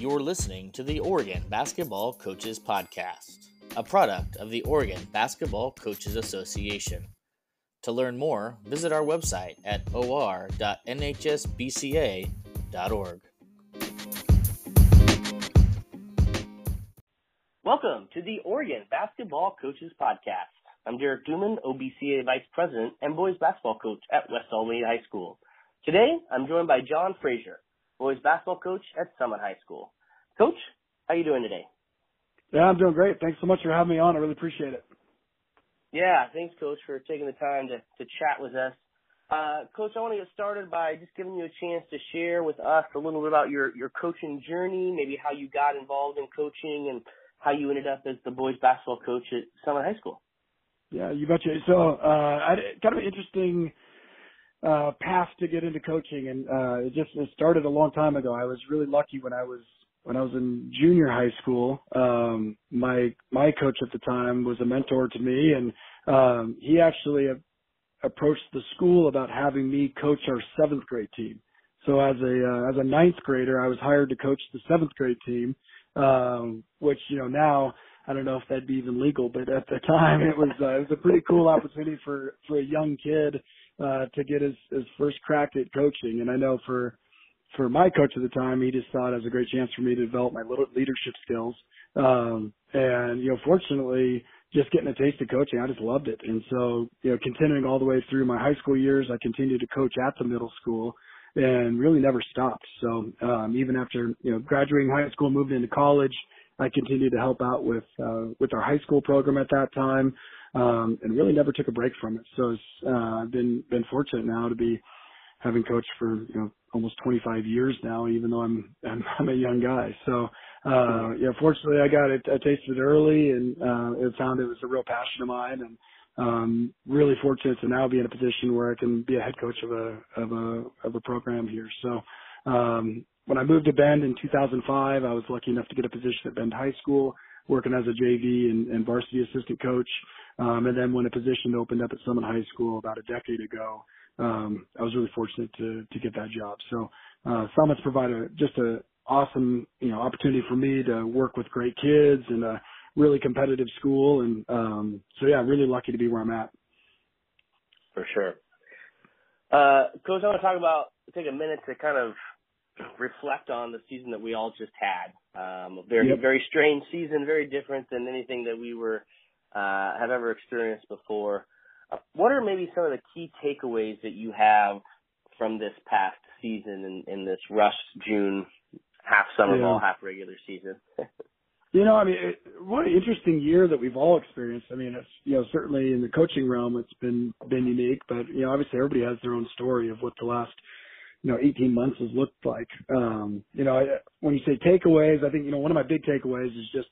You're listening to the Oregon Basketball Coaches Podcast, a product of the Oregon Basketball Coaches Association. To learn more, visit our website at or.nhsbca.org. Welcome to the Oregon Basketball Coaches Podcast. I'm Derek Duman, OBCA Vice President and Boys Basketball Coach at West Albany High School. Today, I'm joined by Jon Frazier, Boys Basketball Coach at Summit High School. Coach, how are you doing today? Yeah, I'm doing great. Thanks so much for having me on. I really appreciate it. Yeah, thanks, Coach, for taking the time to, to chat with us. Uh, Coach, I want to get started by just giving you a chance to share with us a little bit about your, your coaching journey, maybe how you got involved in coaching and how you ended up as the boys basketball coach at Summit High School. Yeah, you betcha. So, uh, I kind of an interesting, uh, path to get into coaching and, uh, it just, it started a long time ago. I was really lucky when I was, when I was in junior high school. Um, my, my coach at the time was a mentor to me and, um, he actually approached the school about having me coach our seventh grade team. So as a, uh, as a ninth grader, I was hired to coach the seventh grade team, um, which, you know, now, I don't know if that'd be even legal, but at the time it was uh, it was a pretty cool opportunity for for a young kid uh, to get his his first crack at coaching. And I know for for my coach at the time, he just saw it as a great chance for me to develop my leadership skills. Um, and you know, fortunately, just getting a taste of coaching, I just loved it. And so, you know, continuing all the way through my high school years, I continued to coach at the middle school and really never stopped. So, um, even after, you know, graduating high school, moving into college, I continued to help out with uh, with our high school program at that time, um, and really never took a break from it. So it's uh, been been fortunate now to be having coached for you know almost 25 years now, even though I'm I'm, I'm a young guy. So uh, yeah, fortunately I got it, I tasted it early and uh, it found it was a real passion of mine, and um, really fortunate to now be in a position where I can be a head coach of a of a of a program here. So um, when I moved to Bend in 2005, I was lucky enough to get a position at Bend High School, working as a JV and, and varsity assistant coach. Um, and then when a position opened up at Summit High School about a decade ago, um, I was really fortunate to to get that job. So uh, Summit's provided just a awesome you know opportunity for me to work with great kids and a really competitive school. And um, so yeah, really lucky to be where I'm at. For sure. Uh, Coach, I want to talk about take a minute to kind of reflect on the season that we all just had. Um, a very, yep. very strange season, very different than anything that we were uh, have ever experienced before. Uh, what are maybe some of the key takeaways that you have from this past season in, in this rush June half summer yeah. ball, half regular season? you know, I mean, it, what an interesting year that we've all experienced. I mean, it's you know certainly in the coaching realm, it's been been unique, but you know obviously everybody has their own story of what the last you know, 18 months has looked like. Um, you know, I, when you say takeaways, I think, you know, one of my big takeaways is just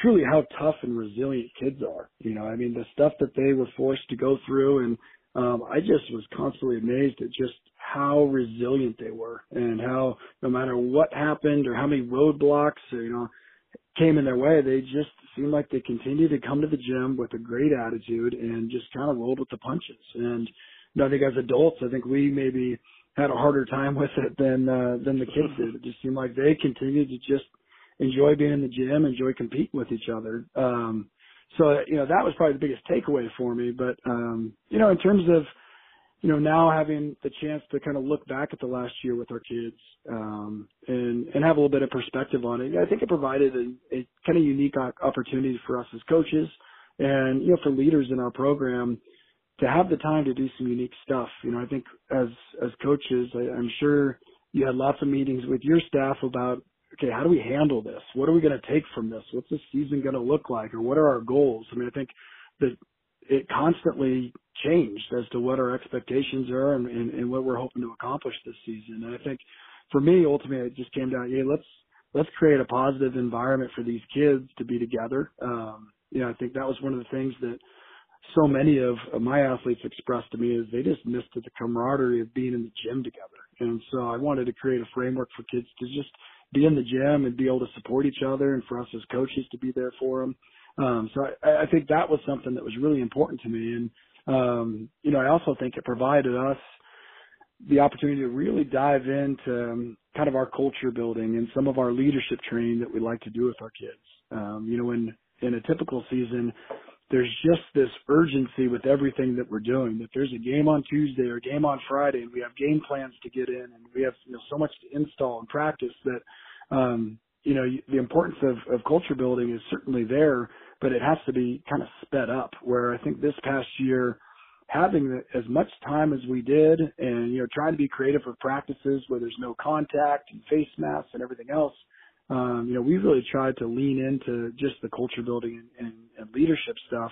truly how tough and resilient kids are. You know, I mean, the stuff that they were forced to go through and, um, I just was constantly amazed at just how resilient they were and how no matter what happened or how many roadblocks, or, you know, came in their way, they just seemed like they continued to come to the gym with a great attitude and just kind of rolled with the punches. And you know, I think as adults, I think we maybe had a harder time with it than uh, than the kids did. It just seemed like they continued to just enjoy being in the gym, enjoy competing with each other. Um, so you know that was probably the biggest takeaway for me. But um, you know, in terms of you know now having the chance to kind of look back at the last year with our kids um, and and have a little bit of perspective on it, I think it provided a, a kind of unique opportunity for us as coaches and you know for leaders in our program to have the time to do some unique stuff. You know, I think as as coaches, I, I'm sure you had lots of meetings with your staff about okay, how do we handle this? What are we going to take from this? What's the season going to look like, or what are our goals? I mean, I think that it constantly changed as to what our expectations are and, and, and what we're hoping to accomplish this season. And I think for me, ultimately, it just came down, yeah, let's let's create a positive environment for these kids to be together. Um, you know, I think that was one of the things that so many of, my athletes expressed to me is they just missed the camaraderie of being in the gym together. And so I wanted to create a framework for kids to just be in the gym and be able to support each other and for us as coaches to be there for them. Um, so I, I think that was something that was really important to me. And, um, you know, I also think it provided us the opportunity to really dive into um, kind of our culture building and some of our leadership training that we like to do with our kids. Um, you know, in in a typical season, there's just this urgency with everything that we're doing. That there's a game on Tuesday or a game on Friday, and we have game plans to get in, and we have you know so much to install and practice that um, you know the importance of, of culture building is certainly there, but it has to be kind of sped up. Where I think this past year, having as much time as we did, and you know trying to be creative with practices where there's no contact and face masks and everything else um, you know, we really tried to lean into just the culture building and, and, leadership stuff.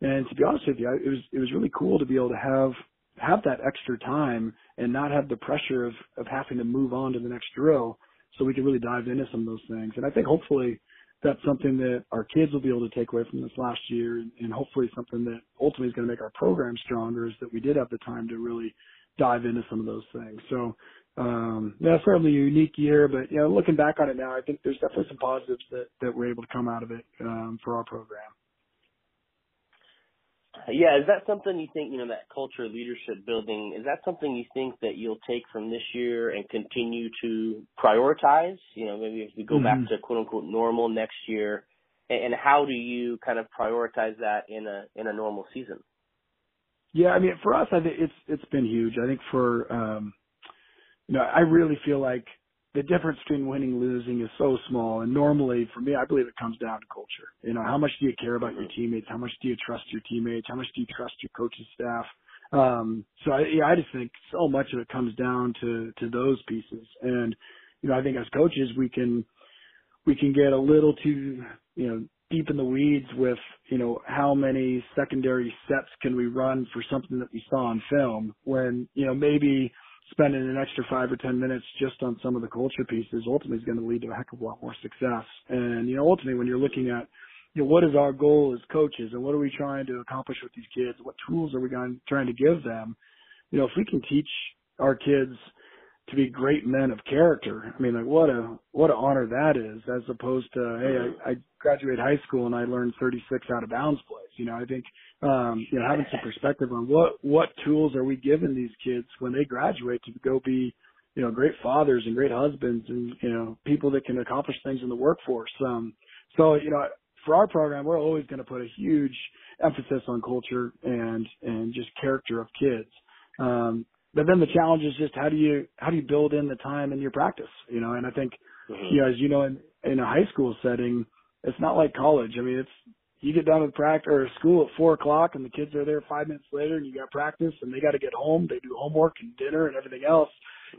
And to be honest with you, it was it was really cool to be able to have have that extra time and not have the pressure of of having to move on to the next drill, so we could really dive into some of those things. And I think hopefully that's something that our kids will be able to take away from this last year, and, and hopefully something that ultimately is going to make our program stronger is that we did have the time to really dive into some of those things. So um, yeah, certainly a unique year, but you know, looking back on it now, I think there's definitely some positives that that we're able to come out of it um, for our program. Yeah, is that something you think you know that culture leadership building? Is that something you think that you'll take from this year and continue to prioritize? You know, maybe if we go mm-hmm. back to quote unquote normal next year, and, how do you kind of prioritize that in a in a normal season? Yeah, I mean, for us, I think it's it's been huge. I think for um, you know, I really feel like the difference between winning and losing is so small. And normally, for me, I believe it comes down to culture. You know, how much do you care about your teammates? How much do you trust your teammates? How much do you trust your coaching staff? Um, so I, yeah, I just think so much of it comes down to to those pieces. And you know, I think as coaches, we can we can get a little too you know deep in the weeds with you know how many secondary steps can we run for something that we saw on film when you know maybe spending an extra five or ten minutes just on some of the culture pieces ultimately is going to lead to a heck of a lot more success. And you know, ultimately, when you're looking at you know what is our goal as coaches and what are we trying to accomplish with these kids? What tools are we going trying to give them? You know, if we can teach our kids to be great men of character. I mean, like what a what an honor that is, as opposed to hey, I, I graduated high school and I learned 36 out of bounds plays. You know, I think um, you know having some perspective on what what tools are we giving these kids when they graduate to go be you know great fathers and great husbands and you know people that can accomplish things in the workforce. Um, so you know, for our program, we're always going to put a huge emphasis on culture and and just character of kids. Um, but then the challenge is just how do you how do you build in the time in your practice you know and i think mm-hmm. you know as you know in in a high school setting it's not like college. I mean it's you get done with practice or school at four o'clock and the kids are there five minutes later and you got practice and they got to get home they do homework and dinner and everything else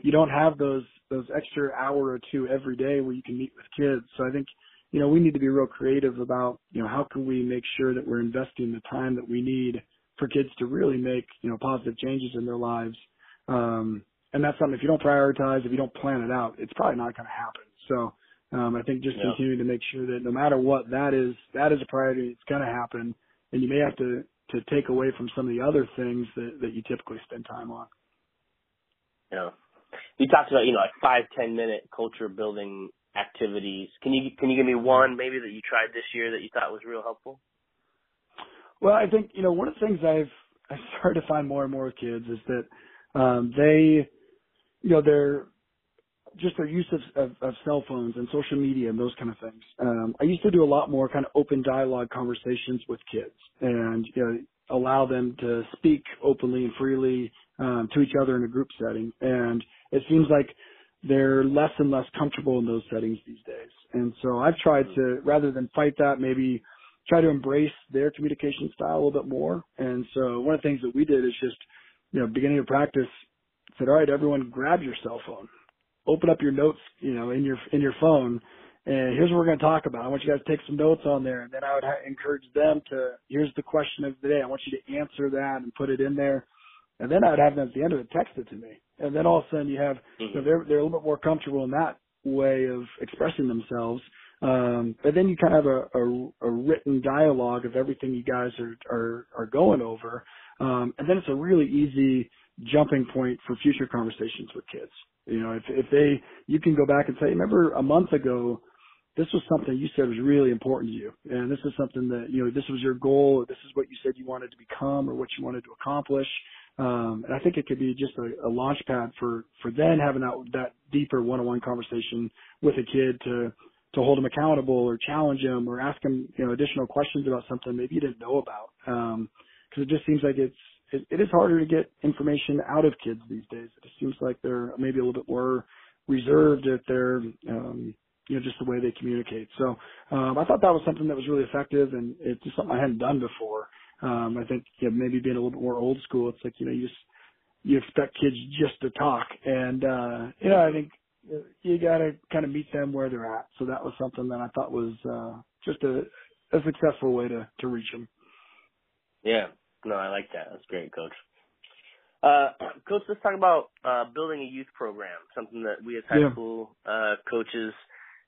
you don't have those those extra hour or two every day where you can meet with kids. So i think you know we need to be real creative about you know how can we make sure that we're investing the time that we need for kids to really make you know positive changes in their lives. Um, and that's something if you don't prioritize, if you don't plan it out, it's probably not going to happen. So um, I think just yeah. continuing to make sure that no matter what that is, that is a priority. It's going to happen, and you may have to to take away from some of the other things that that you typically spend time on. Yeah, you talked about you know like five ten minute culture building activities. Can you can you give me one maybe that you tried this year that you thought was real helpful? Well, I think you know one of the things I've I've started to find more and more with kids is that um, they, you know, they're just their use of, of, of cell phones and social media and those kind of things. Um, I used to do a lot more kind of open dialogue conversations with kids and you know, allow them to speak openly and freely um, to each other in a group setting. And it seems like they're less and less comfortable in those settings these days. And so I've tried to, rather than fight that, maybe try to embrace their communication style a little bit more. And so one of the things that we did is just you know, beginning of practice, said, all right, everyone grab your cell phone, open up your notes, you know, in your, in your phone. And here's what we're going to talk about. I want you guys to take some notes on there. And then I would ha- encourage them to, here's the question of the day. I want you to answer that and put it in there. And then I'd have them at the end of it text it to me. And then all of a sudden you have, mm-hmm. you know, they're, they're a little bit more comfortable in that way of expressing themselves. Um, but then you kind of have a, a, a written dialogue of everything you guys are, are, are going over. Um, and then it's a really easy jumping point for future conversations with kids. You know, if, if they, you can go back and say, remember a month ago, this was something you said was really important to you. And this is something that, you know, this was your goal, this is what you said you wanted to become or what you wanted to accomplish. Um, and I think it could be just a, a launch pad for, for then having that, that deeper one-on-one conversation with a kid to, to hold them accountable or challenge them or ask them, you know, additional questions about something maybe you didn't know about. Um, cause it just seems like it's, it, it is harder to get information out of kids these days. It just seems like they're maybe a little bit more reserved at their, um, you know, just the way they communicate. So, um, I thought that was something that was really effective and it's just something I hadn't done before. Um, I think you know, maybe being a little bit more old school, it's like, you know, you just, you expect kids just to talk. And, uh, you know, I think you got to kind of meet them where they're at. So that was something that I thought was, uh, just a, a successful way to, to reach them. Yeah. No, I like that. That's great, coach. Uh, coach, let's talk about, uh, building a youth program, something that we as high yeah. school, uh, coaches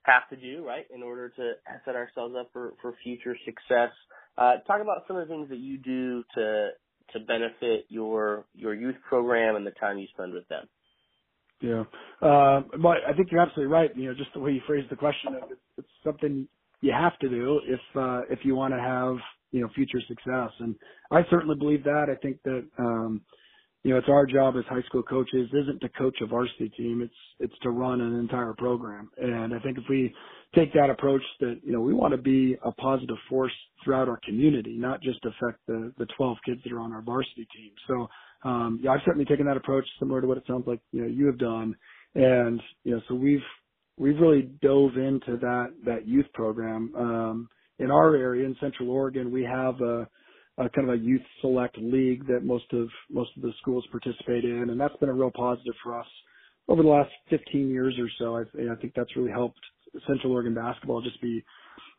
have to do, right, in order to set ourselves up for, for future success. Uh, talk about some of the things that you do to to benefit your your youth program and the time you spend with them. Yeah, uh, but I think you're absolutely right. You know, just the way you phrased the question, it's, it's something you have to do if uh, if you want to have you know future success. And I certainly believe that. I think that um, you know, it's our job as high school coaches isn't to coach a varsity team. It's, it's to run an entire program. And I think if we take that approach that, you know, we want to be a positive force throughout our community, not just affect the, the 12 kids that are on our varsity team. So, um, yeah, I've certainly taken that approach similar to what it sounds like, you know, you have done. And, you know, so we've, we've really dove into that, that youth program. Um, in our area in Central Oregon, we have a, uh, kind of a youth select league that most of most of the schools participate in, and that's been a real positive for us over the last 15 years or so. I, I think that's really helped Central Oregon basketball just be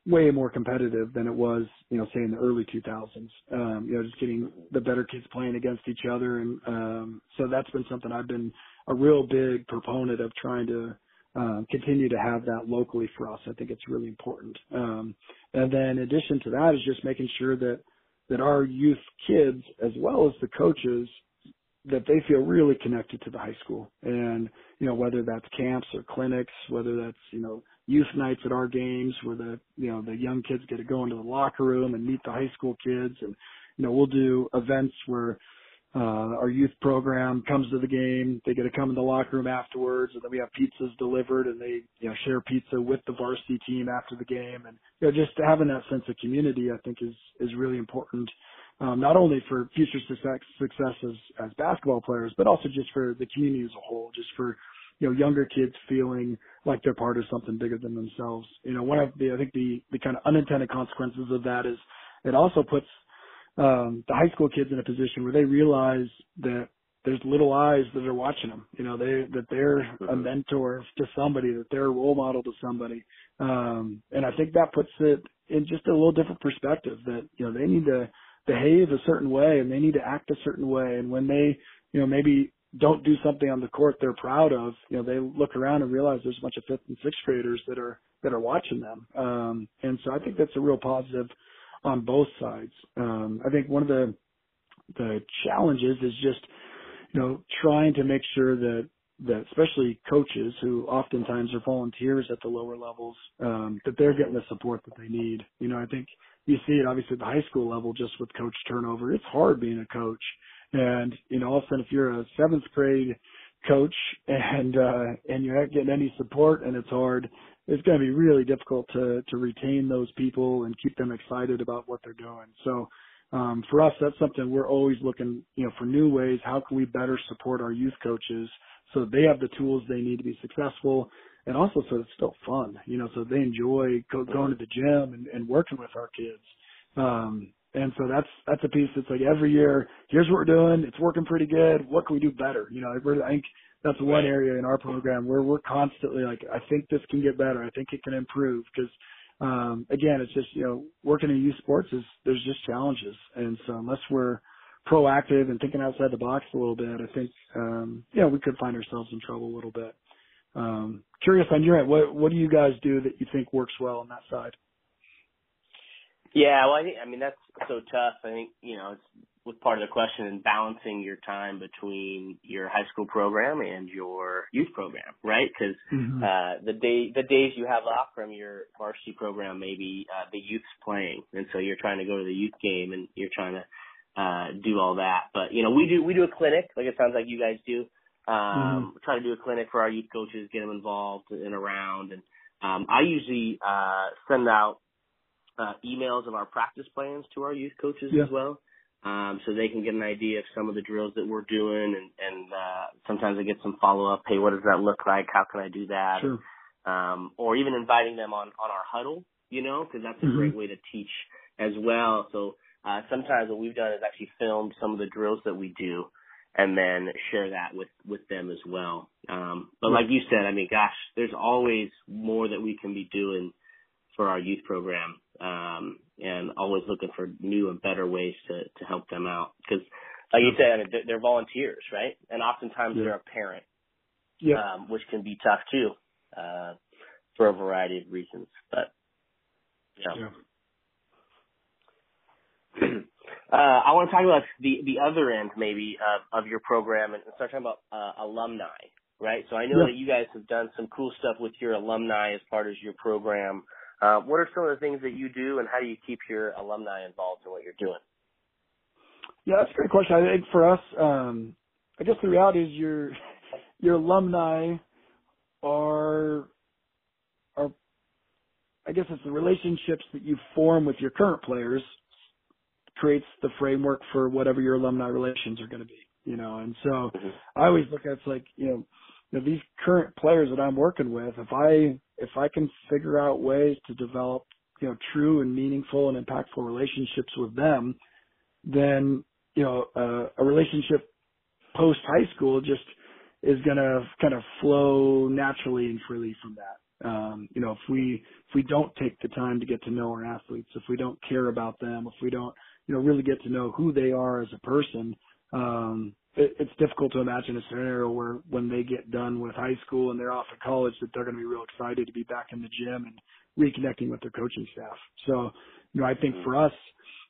way more competitive than it was, you know, say in the early 2000s. Um, you know, just getting the better kids playing against each other, and um, so that's been something I've been a real big proponent of trying to uh, continue to have that locally for us. I think it's really important. Um, and then in addition to that is just making sure that that our youth kids, as well as the coaches, that they feel really connected to the high school. And, you know, whether that's camps or clinics, whether that's, you know, youth nights at our games where the, you know, the young kids get to go into the locker room and meet the high school kids. And, you know, we'll do events where uh, our youth program comes to the game. They get to come in the locker room afterwards, and then we have pizzas delivered, and they you know share pizza with the varsity team after the game. And you know, just having that sense of community, I think, is is really important, um, not only for future success, success as, as basketball players, but also just for the community as a whole, just for you know younger kids feeling like they're part of something bigger than themselves. You know, one of the I think the the kind of unintended consequences of that is it also puts um, the high school kids in a position where they realize that there's little eyes that are watching them. You know, they that they're a mm-hmm. mentor to somebody, that they're a role model to somebody. Um, and I think that puts it in just a little different perspective that, you know, they need to behave a certain way and they need to act a certain way. And when they, you know, maybe don't do something on the court they're proud of, you know, they look around and realize there's a bunch of fifth and sixth graders that are that are watching them. Um, and so I think that's a real positive on both sides. Um, I think one of the the challenges is just you know trying to make sure that that especially coaches who oftentimes are volunteers at the lower levels um, that they're getting the support that they need. You know, I think you see it obviously at the high school level just with coach turnover. It's hard being a coach, and you know all of a sudden if you're a seventh grade coach and uh, and you're not getting any support and it's hard it's going to be really difficult to to retain those people and keep them excited about what they're doing. So um, for us, that's something we're always looking, you know, for new ways. How can we better support our youth coaches so they have the tools they need to be successful, and also so it's still fun, you know, so they enjoy go, going to the gym and, and working with our kids. Um, and so that's that's a piece that's like every year, here's what we're doing. It's working pretty good. What can we do better? You know, I think that's one area in our program where we're constantly like, I think this can get better. I think it can improve because, um, again, it's just, you know, working in youth sports is, there's just challenges. And so unless we're proactive and thinking outside the box a little bit, I think, um, you know, we could find ourselves in trouble a little bit. Um, curious on your end, what, what do you guys do that you think works well on that side? Yeah, well, I think, I mean, that's so tough. I think, you know, it's, was part of the question in balancing your time between your high school program and your youth program, right? Because mm-hmm. uh, the day the days you have off from your varsity program, maybe uh, the youth's playing, and so you're trying to go to the youth game and you're trying to uh, do all that. But you know, we do we do a clinic, like it sounds like you guys do. Um, mm-hmm. try to do a clinic for our youth coaches, get them involved and around. And um, I usually uh, send out uh, emails of our practice plans to our youth coaches yeah. as well. Um, so they can get an idea of some of the drills that we're doing and, and uh, sometimes I get some follow up, hey, what does that look like? How can I do that? Sure. Um, or even inviting them on, on our huddle, you know, because that's a mm-hmm. great way to teach as well. So uh, sometimes what we've done is actually filmed some of the drills that we do and then share that with with them as well. Um, but like you said, I mean, gosh, there's always more that we can be doing for our youth program, um, and always looking for new and better ways to to help them out. Because, like you said, I mean, they're, they're volunteers, right? And oftentimes yeah. they're a parent, yeah, um, which can be tough too, uh, for a variety of reasons. But yeah. yeah. Uh, I want to talk about the the other end maybe of, of your program and start talking about uh, alumni, right? So I know yeah. that you guys have done some cool stuff with your alumni as part of your program. Uh, what are some of the things that you do, and how do you keep your alumni involved in what you're doing? Yeah, that's a great question. I think for us, um, I guess the reality is your your alumni are are I guess it's the relationships that you form with your current players creates the framework for whatever your alumni relations are going to be, you know. And so mm-hmm. I always look at it's like, you know, you know, these current players that I'm working with, if I if I can figure out ways to develop, you know, true and meaningful and impactful relationships with them, then you know, uh, a relationship post high school just is going to kind of flow naturally and freely from that. Um, you know, if we if we don't take the time to get to know our athletes, if we don't care about them, if we don't you know, really get to know who they are as a person, um, it, it's difficult to imagine a scenario where when they get done with high school and they're off at college that they're going to be real excited to be back in the gym and reconnecting with their coaching staff. So, you know, I think mm-hmm. for us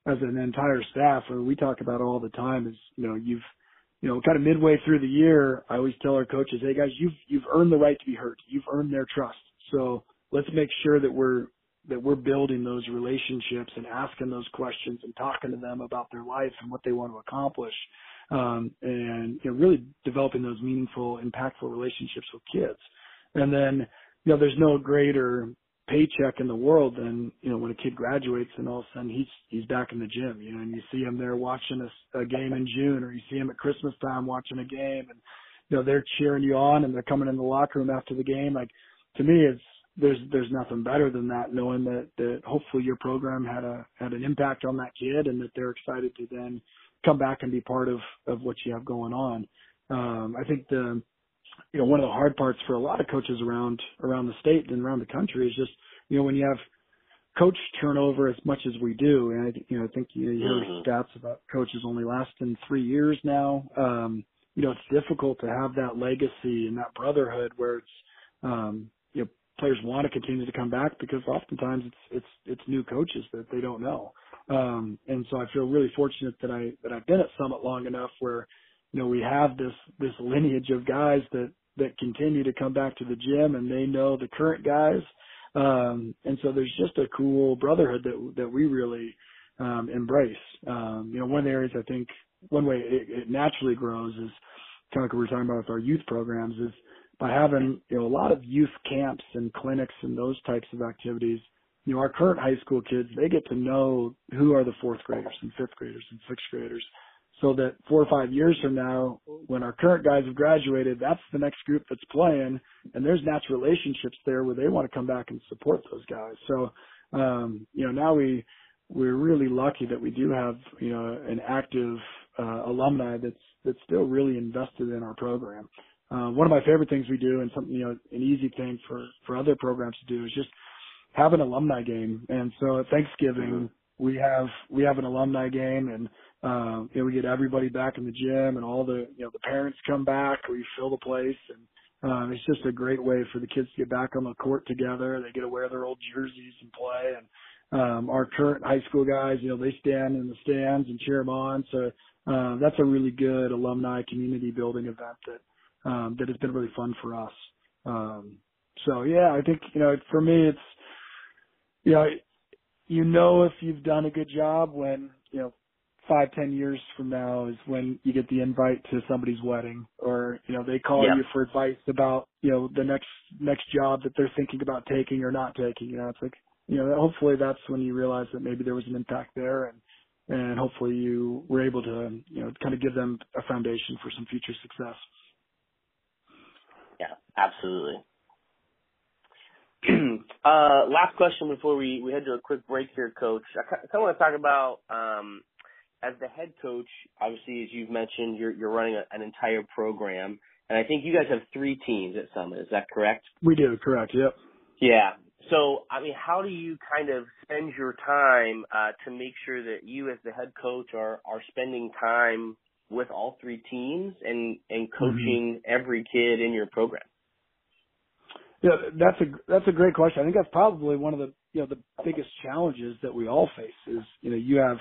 as an entire staff, what we talk about all the time is, you know, you've, you know, kind of midway through the year, I always tell our coaches, hey guys, you've, you've earned the right to be hurt. You've earned their trust. So let's make sure that we're that we're building those relationships and asking those questions and talking to them about their life and what they want to accomplish um, and you know, really developing those meaningful impactful relationships with kids. And then you know there's no greater paycheck in the world than you know when a kid graduates and all of a sudden he's he's back in the gym you know and you see him there watching a, a game in June or you see him at Christmas time watching a game and you know they're cheering you on and they're coming in the locker room after the game. Like to me it's there's there's nothing better than that knowing that that hopefully your program had a had an impact on that kid and that they're excited to then come back and be part of of what you have going on um i think the you know one of the hard parts for a lot of coaches around around the state and around the country is just you know when you have coach turnover as much as we do and i you know i think you, you hear mm-hmm. stats about coaches only lasting three years now um you know it's difficult to have that legacy and that brotherhood where it's um you know players want to continue to come back because oftentimes it's it's it's new coaches that they don't know. Um, and so I feel really fortunate that I that I've been at Summit long enough where you know we have this this lineage of guys that that continue to come back to the gym and they know the current guys. Um, and so there's just a cool brotherhood that that we really um, embrace. Um, you know, one of the areas I think one way it, it naturally grows is kind of like we were talking about with our youth programs is by having you know a lot of youth camps and clinics and those types of activities you know our current high school kids they get to know who are the fourth graders and fifth graders and sixth graders. So that four or five years from now when our current guys have graduated that's the next group that's playing and there's natural relationships there where they want to come back and support those guys. So um you know now we we're really lucky that we do have you know an active uh, alumni that's that's still really invested in our program. Uh, one of my favorite things we do and something, you know, an easy thing for, for other programs to do is just have an alumni game. And so at Thanksgiving, mm-hmm. we have, we have an alumni game and, um, you know, we get everybody back in the gym and all the, you know, the parents come back, we fill the place and, um, it's just a great way for the kids to get back on the court together. They get to wear their old jerseys and play. And um, our current high school guys, you know, they stand in the stands and cheer them on. So uh, that's a really good alumni community building event that um, that has been really fun for us. Um, so yeah, I think you know for me it's you know you know if you've done a good job when you know five, ten years from now is when you get the invite to somebody's wedding, or you know they call yeah. you for advice about you know the next next job that they're thinking about taking or not taking. You know, it's like you know hopefully that's when you realize that maybe there was an impact there, and and hopefully you were able to you know kind of give them a foundation for some future success. Yeah, absolutely. uh, last question before we, we head to a quick break here, Coach. I kind of want to talk about um, as the head coach. Obviously, as you've mentioned, you're you're running a, an entire program, and I think you guys have three teams at Summit. Is that correct? We do, correct. Yep. Yeah. So, I mean, how do you kind of spend your time uh, to make sure that you, as the head coach, are are spending time with all three teams and and mm-hmm. coaching mm-hmm. every kid in your program? Yeah, that's a that's a great question. I think that's probably one of the you know the biggest challenges that we all face is you know you have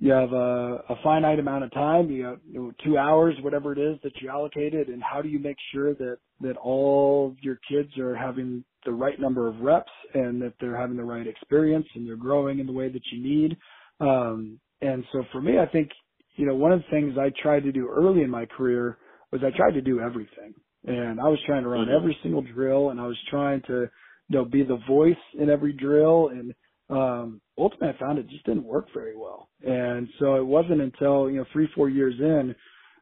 you have a, a finite amount of time, you have you know, two hours, whatever it is that you allocated, and how do you make sure that that all your kids are having the right number of reps and that they're having the right experience and they're growing in the way that you need. Um, and so for me, I think you know one of the things I tried to do early in my career was I tried to do everything and I was trying to run mm-hmm. every single drill and I was trying to you know be the voice in every drill and um ultimately I found it just didn't work very well. And so it wasn't until, you know, 3 4 years in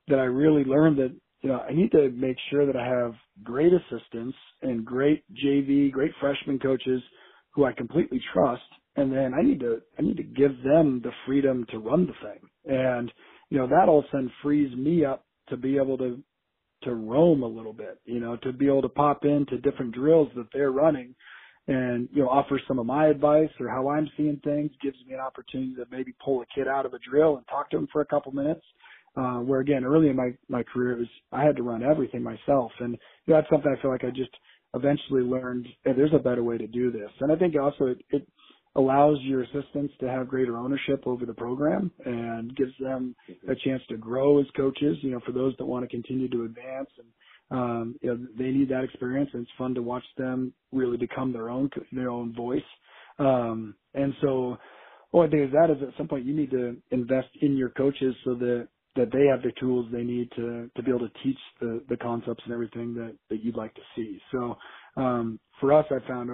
that I really learned that you know, I need to make sure that I have great assistants and great JV, great freshman coaches who I completely trust and then I need to I need to give them the freedom to run the thing. And you know, that all of a sudden frees me up to be able to to roam a little bit, you know, to be able to pop into different drills that they're running and, you know, offer some of my advice or how I'm seeing things gives me an opportunity to maybe pull a kid out of a drill and talk to him for a couple minutes. Uh, where again, early in my, my career, it was, I had to run everything myself. And you know, that's something I feel like I just eventually learned hey, there's a better way to do this. And I think also it, it allows your assistants to have greater ownership over the program and gives them a chance to grow as coaches, you know, for those that want to continue to advance and um, you know, they need that experience and it's fun to watch them really become their own, their own voice. Um, and so one thing is that is at some point you need to invest in your coaches so that, that they have the tools they need to, to be able to teach the, the concepts and everything that, that you'd like to see. So, um, for us, I found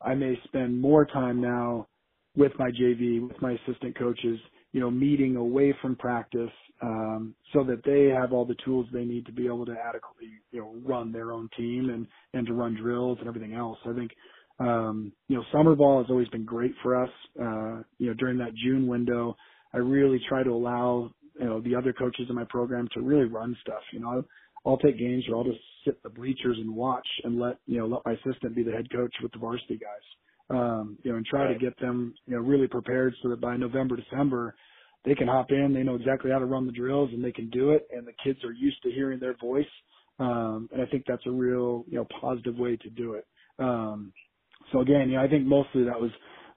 I may spend more time now with my JV, with my assistant coaches, you know, meeting away from practice, um, so that they have all the tools they need to be able to adequately, you know, run their own team and, and to run drills and everything else. I think, um, you know, summer ball has always been great for us. Uh, you know, during that June window, I really try to allow, you know, the other coaches in my program to really run stuff. You know, I'll take games or I'll just sit the bleachers and watch and let you know let my assistant be the head coach with the varsity guys. Um, you know, and try right. to get them you know really prepared so that by November December they can hop in, they know exactly how to run the drills and they can do it, and the kids are used to hearing their voice. Um, and I think that's a real you know positive way to do it. Um, so again, you know, I think mostly that was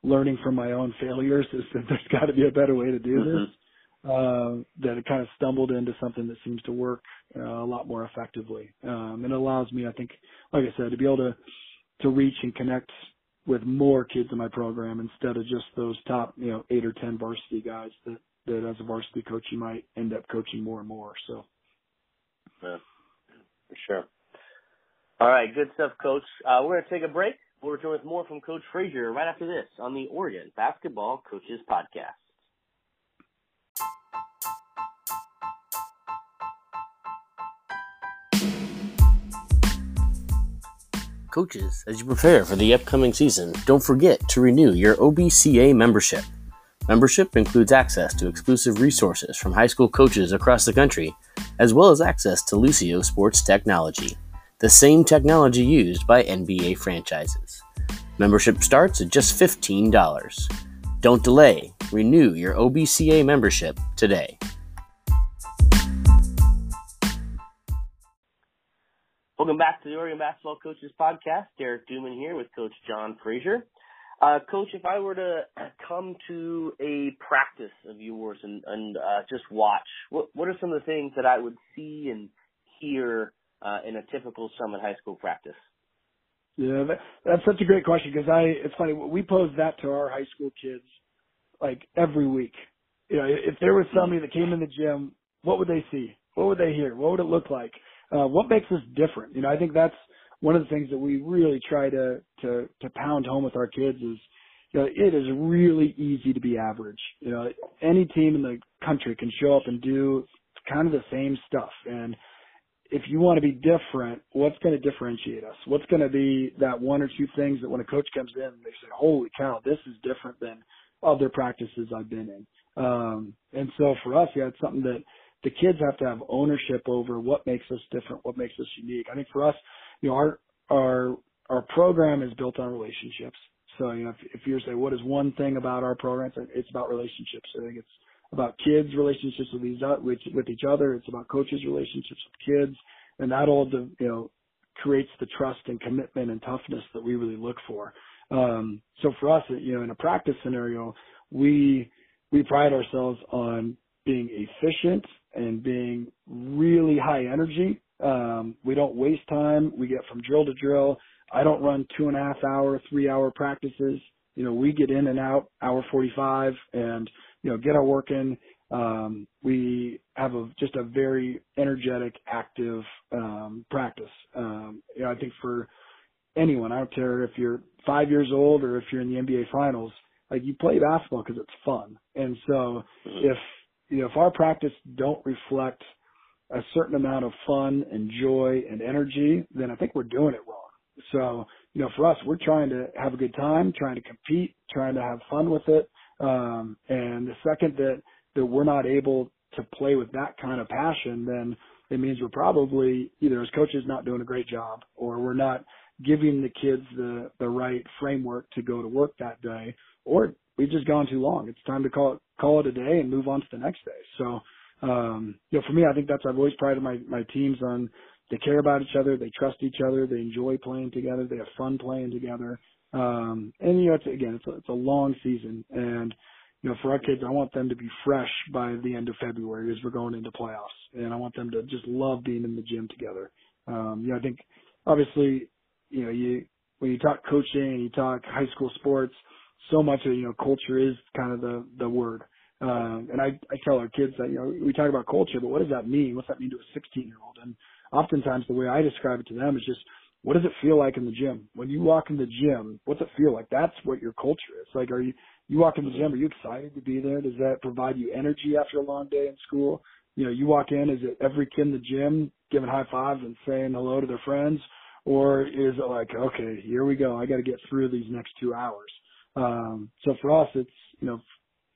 learning from my own failures is that there's got to be a better way to do mm-hmm. this uh, that it kind of stumbled into something that seems to work uh, a lot more effectively. Um, and it allows me, I think, like I said, to be able to to reach and connect with more kids in my program instead of just those top, you know, eight or ten varsity guys that that as a varsity coach you might end up coaching more and more. So, yeah, for sure. All right, good stuff, Coach. Uh, we're gonna take a break. We'll return with more from Coach Frazier right after this on the Oregon Basketball Coaches Podcast. Coaches, as you prepare for the upcoming season, don't forget to renew your OBCA membership. Membership includes access to exclusive resources from high school coaches across the country, as well as access to Lucio Sports Technology, the same technology used by NBA franchises. Membership starts at just $15. Don't delay, renew your OBCA membership today. Welcome back to the Oregon Basketball Coaches Podcast. Derek Duman here with Coach Jon Frazier. Uh, Coach, if I were to come to a practice of yours and, and uh, just watch, what what are some of the things that I would see and hear uh, in a typical Summit High School practice? Yeah, that, that's such a great question because I it's funny we pose that to our high school kids like every week you know, if there was somebody that came in the gym, what would they see? What would they hear? What would it look like? Uh, what makes us different? You know, I think that's one of the things that we really try to to to pound home with our kids is you know, it is really easy to be average. You know, any team in the country can show up and do kind of the same stuff. And if you want to be different, what's going to differentiate us? What's going to be that one or two things that when a coach comes in, they say, holy cow, this is different than other practices I've been in. Um, and so for us, yeah, it's something that the kids have to have ownership over what makes us different, what makes us unique. I think for us, you know, our, our, our program is built on relationships. So, you know, if, if you say, what is one thing about our program? It's about relationships. I think it's about kids' relationships with each, with, with each other. It's about coaches' relationships with kids. And that all, you know, creates the trust and commitment and toughness that we really look for. Um, so for us, you know, in a practice scenario, we, we pride ourselves on being efficient and being really high energy. Um, we don't waste time. We get from drill to drill. I don't run two and a half hour, three hour practices. You know, we get in and out hour 45 and, you know, get our work in. Um, we have a, just a very energetic, active, um, practice. Um, you know, I think for anyone, I don't care if you're five years old or if you're in the NBA finals, like you play basketball because it's fun. And so mm-hmm. if, you know, if our practice don't reflect a certain amount of fun and joy and energy, then I think we're doing it wrong. So, you know, for us, we're trying to have a good time, trying to compete, trying to have fun with it. Um, and the second that, that we're not able to play with that kind of passion, then it means we're probably either as coaches not doing a great job or we're not giving the kids the, the right framework to go to work that day or we've just gone too long. It's time to call it, call it a day and move on to the next day. So, um, you know, for me, I think that's, I've always prided my, my teams on they care about each other, they trust each other, they enjoy playing together, they have fun playing together. Um, and you know, it's again, it's a, it's a long season, and you know, for our kids, I want them to be fresh by the end of February as we're going into playoffs, and I want them to just love being in the gym together. Um, you know, I think obviously, you know, you when you talk coaching and you talk high school sports, so much of you know culture is kind of the the word. Um, and I I tell our kids that you know we talk about culture, but what does that mean? What's that mean to a 16 year old? And oftentimes the way I describe it to them is just what does it feel like in the gym? When you walk in the gym, what's it feel like? That's what your culture is. Like, are you, you walk in the gym, are you excited to be there? Does that provide you energy after a long day in school? You know, you walk in, is it every kid in the gym giving high fives and saying hello to their friends? Or is it like, okay, here we go. I got to get through these next two hours. Um, so for us, it's, you know,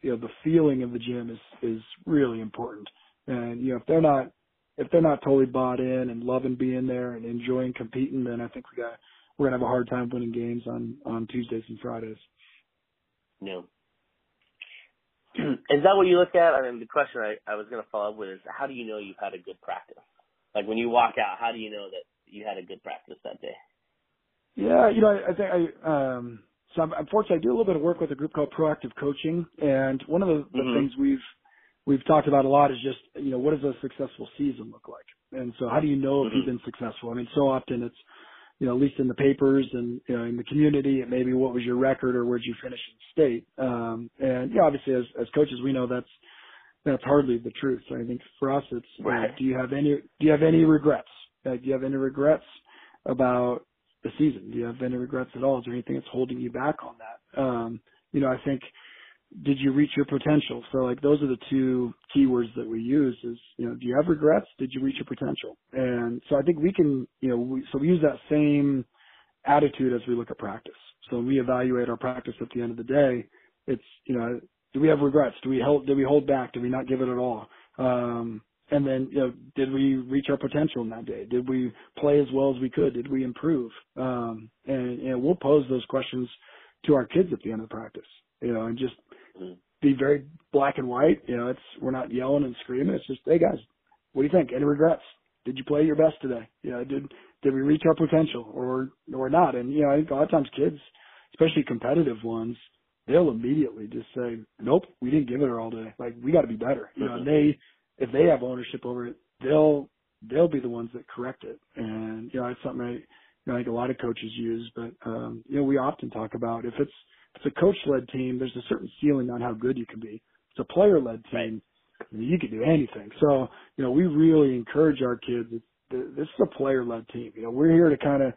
you know, the feeling of the gym is, is really important. And, you know, if they're not if they're not totally bought in and loving being there and enjoying competing, then I think we got we're gonna have a hard time winning games on on Tuesdays and Fridays. No. is that what you look at? I mean, the question I, I was going to follow up with is, how do you know you've had a good practice? Like when you walk out, how do you know that you had a good practice that day? Yeah, you know, I, I think I um so I'm, unfortunately I do a little bit of work with a group called Proactive Coaching, and one of the, the mm-hmm. things we've we've talked about a lot is just, you know, what does a successful season look like? And so how do you know if mm-hmm. you've been successful? I mean, so often it's, you know, at least in the papers and, you know, in the community, it may be what was your record or where'd you finish in state. Um, and, yeah, obviously as, as coaches, we know that's, that's hardly the truth. So I think for us, it's, right. uh, do you have any, do you have any regrets? Uh, do you have any regrets about the season? Do you have any regrets at all? Is there anything that's holding you back on that? Um, you know, I think, did you reach your potential? So like those are the two keywords that we use is, you know, do you have regrets? Did you reach your potential? And so I think we can, you know, we, so we use that same attitude as we look at practice. So we evaluate our practice at the end of the day, it's, you know, do we have regrets? Do we hold, did we hold back? Did we not give it at all? Um, and then, you know, did we reach our potential in that day? Did we play as well as we could? Did we improve? Um, and, you know, we'll pose those questions to our kids at the end of practice, you know, and just be very black and white. You know, it's we're not yelling and screaming. It's just, hey guys, what do you think? Any regrets? Did you play your best today? You know, did did we reach our potential or or not? And you know, I think a lot of times kids, especially competitive ones, they'll immediately just say, nope, we didn't give it our all day. Like we got to be better. You know, and they if they have ownership over it, they'll they'll be the ones that correct it. And you know, it's something I, you know, I think a lot of coaches use, but um, you know, we often talk about if it's it's a coach led team, there's a certain ceiling on how good you can be. If it's a player led team. I mean, you could do anything. So, you know, we really encourage our kids. This is a player led team. You know, we're here to kind of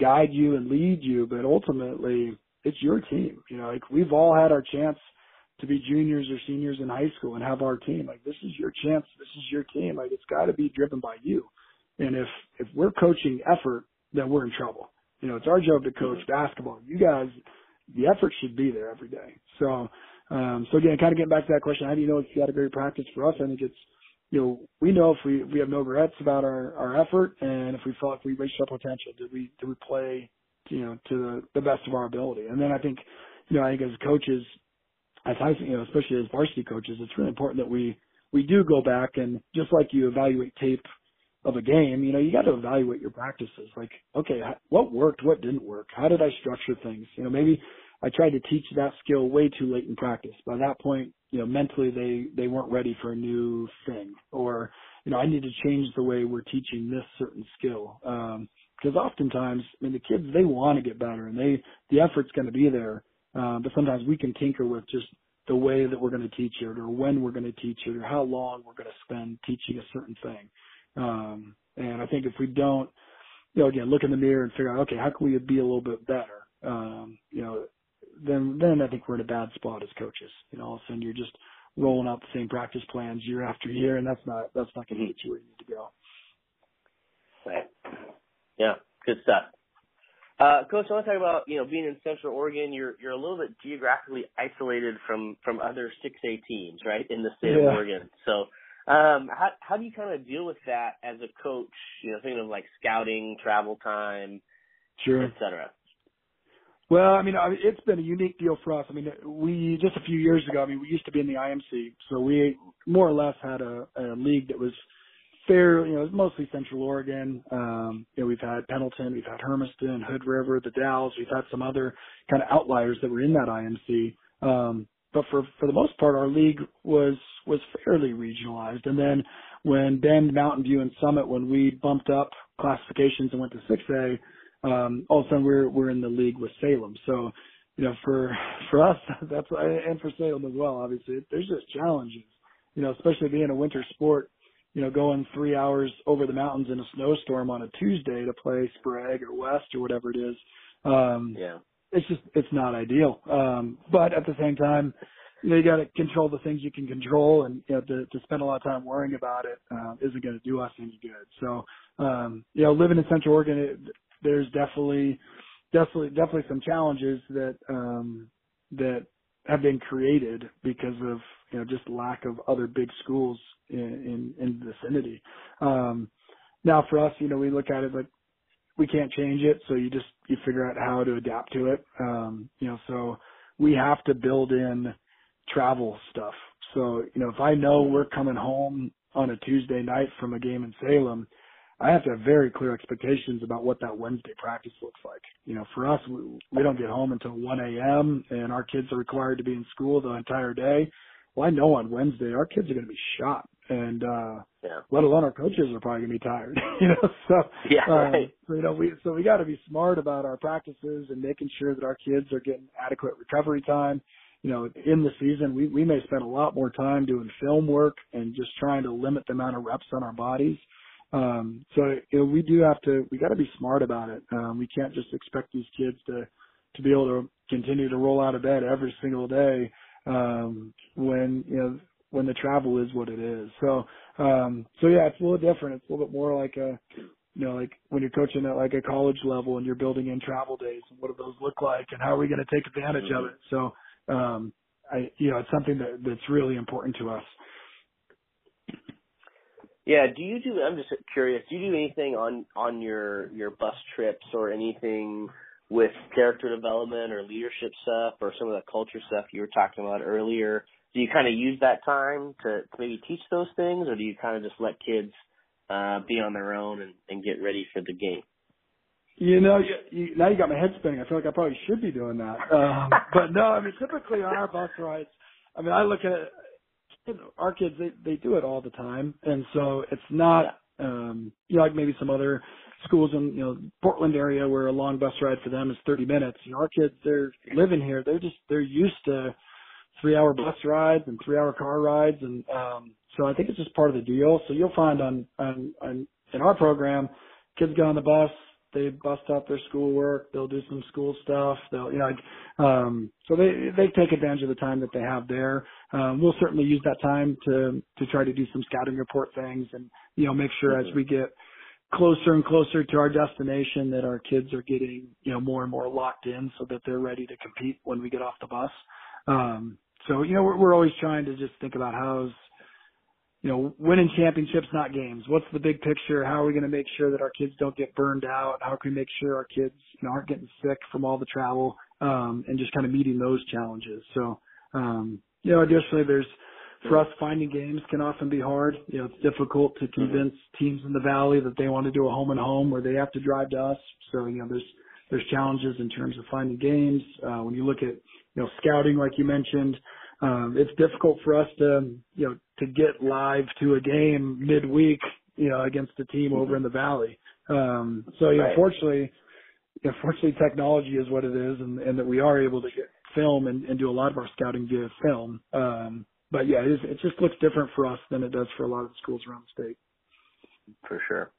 guide you and lead you, but ultimately it's your team. You know, like we've all had our chance to be juniors or seniors in high school and have our team. Like this is your chance. This is your team. Like it's got to be driven by you. And if if we're coaching effort, then we're in trouble. You know, it's our job to coach mm-hmm. basketball. You guys, the effort should be there every day. So, um, so again, kind of getting back to that question, how do you know if you got a great practice? For us, I think it's, you know, we know if we we have no regrets about our our effort and if we felt like we reached our potential, did we did we play, you know, to the the best of our ability? And then I think, you know, I think as coaches, as high, you know, especially as varsity coaches, it's really important that we we do go back and just like you evaluate tape of a game, you know, you got to evaluate your practices. Like, okay, what worked, what didn't work? How did I structure things? You know, maybe I tried to teach that skill way too late in practice. By that point, you know, mentally they they weren't ready for a new thing, or you know, I need to change the way we're teaching this certain skill. Um, because oftentimes, I mean, the kids they want to get better, and they the effort's going to be there. Uh, but sometimes we can tinker with just the way that we're going to teach it, or when we're going to teach it, or how long we're going to spend teaching a certain thing. Um, and I think if we don't, you know, again, look in the mirror and figure out, okay, how can we be a little bit better? Um, you know, then then I think we're in a bad spot as coaches. You know, all of a sudden you're just rolling out the same practice plans year after year, and that's not that's not going to get you where you need to go. Right. Yeah. Good stuff. Uh, Coach, I want to talk about you know being in Central Oregon. You're you're a little bit geographically isolated from from other 6A teams, right, in the state yeah. of Oregon. So um, how how do you kind of deal with that as a coach? You know, thinking of like scouting, travel time, sure, et cetera. Well, I mean, it's been a unique deal for us. I mean, we just a few years ago. I mean, we used to be in the IMC, so we more or less had a, a league that was fair. You know, mostly Central Oregon. Um, you know, we've had Pendleton, we've had Hermiston, Hood River, the Dalles. We've had some other kind of outliers that were in that IMC. Um, but for for the most part, our league was was fairly regionalized. And then when Bend, Mountain View, and Summit, when we bumped up classifications and went to 6A, um, all of a sudden we're we're in the league with Salem. So, you know, for for us, that's and for Salem as well. Obviously, there's just challenges. You know, especially being a winter sport. You know, going three hours over the mountains in a snowstorm on a Tuesday to play Sprague or West or whatever it is. Um, yeah it's just it's not ideal. Um, but at the same time, you know, you got to control the things you can control, and you know, to, to spend a lot of time worrying about it uh, isn't going to do us any good. So, um, you know, living in Central Oregon, it, there's definitely, definitely, definitely some challenges that um, that have been created because of you know just lack of other big schools in in, in the vicinity. Um, now, for us, you know, we look at it like we can't change it, so you just you figure out how to adapt to it. Um, you know, so we have to build in travel stuff. So, you know, if I know we're coming home on a Tuesday night from a game in Salem, I have to have very clear expectations about what that Wednesday practice looks like. You know, for us, we, we don't get home until 1 a.m. and our kids are required to be in school the entire day. Well, I know on Wednesday our kids are going to be shot and uh yeah. let alone our coaches are probably gonna be tired. you know, so yeah, um, right. so, you know, we so we gotta be smart about our practices and making sure that our kids are getting adequate recovery time. You know, in the season we, we may spend a lot more time doing film work and just trying to limit the amount of reps on our bodies. Um so you know, we do have to we gotta be smart about it. Um we can't just expect these kids to to be able to continue to roll out of bed every single day um when you know when the travel is what it is. So, um, so yeah, it's a little different. It's a little bit more like a, you know, like when you're coaching at like a college level and you're building in travel days and what do those look like and how are we going to take advantage mm-hmm. of it? So, um, I, you know, it's something that, that's really important to us. Yeah. Do you do? I'm just curious. Do you do anything on on your your bus trips or anything with character development or leadership stuff or some of the culture stuff you were talking about earlier? do you kind of use that time to, to maybe teach those things, or do you kind of just let kids uh, be on their own and, and get ready for the game? You know, you, you, now you got my head spinning. I feel like I probably should be doing that. Um, but no, I mean, typically on our bus rides, I mean, I look at our kids, they, they do it all the time. And so it's not, um, you know, like maybe some other schools in, you know, Portland area where a long bus ride for them is 30 minutes. You know, our kids, they're living here. They're just, they're used to, three hour bus rides and three hour car rides. And, um, so I think it's just part of the deal. So you'll find on, on, on in our program, kids get on the bus, they bust out their schoolwork, they'll do some school stuff, they'll, you know, um, so they, they take advantage of the time that they have there. Um, we'll certainly use that time to, to try to do some scouting report things and, you know, make sure as we get closer and closer to our destination that our kids are getting, you know, more and more locked in so that they're ready to compete when we get off the bus. Um, so, you know, we're, we're always trying to just think about how's, you know, winning championships, not games. What's the big picture? How are we going to make sure that our kids don't get burned out? How can we make sure our kids, you know, aren't getting sick from all the travel, um, and just kind of meeting those challenges. So, um, you know, additionally, there's, for us, finding games can often be hard. You know, it's difficult to convince teams in the valley that they want to do a home and home where they have to drive to us. So, you know, there's, there's challenges in terms of finding games. Uh, when you look at, you know, scouting, like you mentioned, um, it's difficult for us to, you know, to get live to a game midweek, you know, against a team over in the valley. Um, so, you know, Right. fortunately, unfortunately, technology is what it is, and, and that we are able to get film and, and do a lot of our scouting via film. Um, but yeah, it, is, it just looks different for us than it does for a lot of the schools around the state. for sure.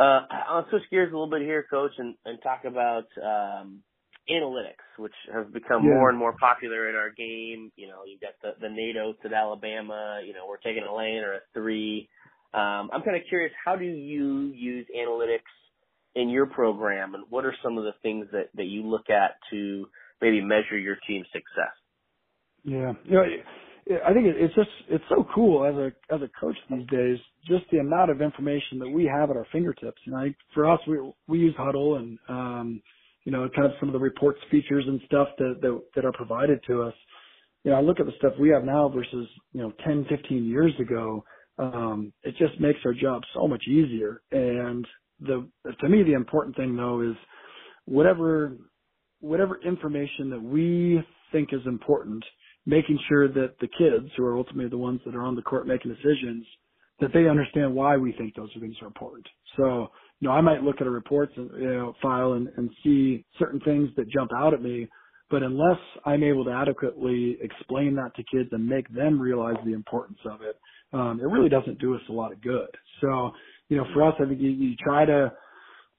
Uh, I'll switch gears a little bit here, Coach, and, and talk about um, analytics, which have become Yeah. more and more popular in our game. You know, you've got the, the Nate Oats at Alabama. You know, we're taking a lane or a three. Um, I'm kind of curious, how do you use analytics in your program, and what are some of the things that, that you look at to maybe measure your team's success? Yeah, you know, I think it's just it's so cool as a as a coach these days. Just the amount of information that we have at our fingertips. You know, like for us, we we use Hudl and um, you know, kind of some of the reports, features, and stuff that that, that are provided to us. You know, I look at the stuff we have now versus you know 10, 15 years ago. Um, it just makes our job so much easier. And the to me, the important thing though is whatever whatever information that we think is important making sure that the kids, who are ultimately the ones that are on the court making decisions, that they understand why we think those things are important. So, you know, I might look at a reports you know, file and, and see certain things that jump out at me, but unless I'm able to adequately explain that to kids and make them realize the importance of it, um, it really doesn't do us a lot of good. So, you know, for us, I think you, you try to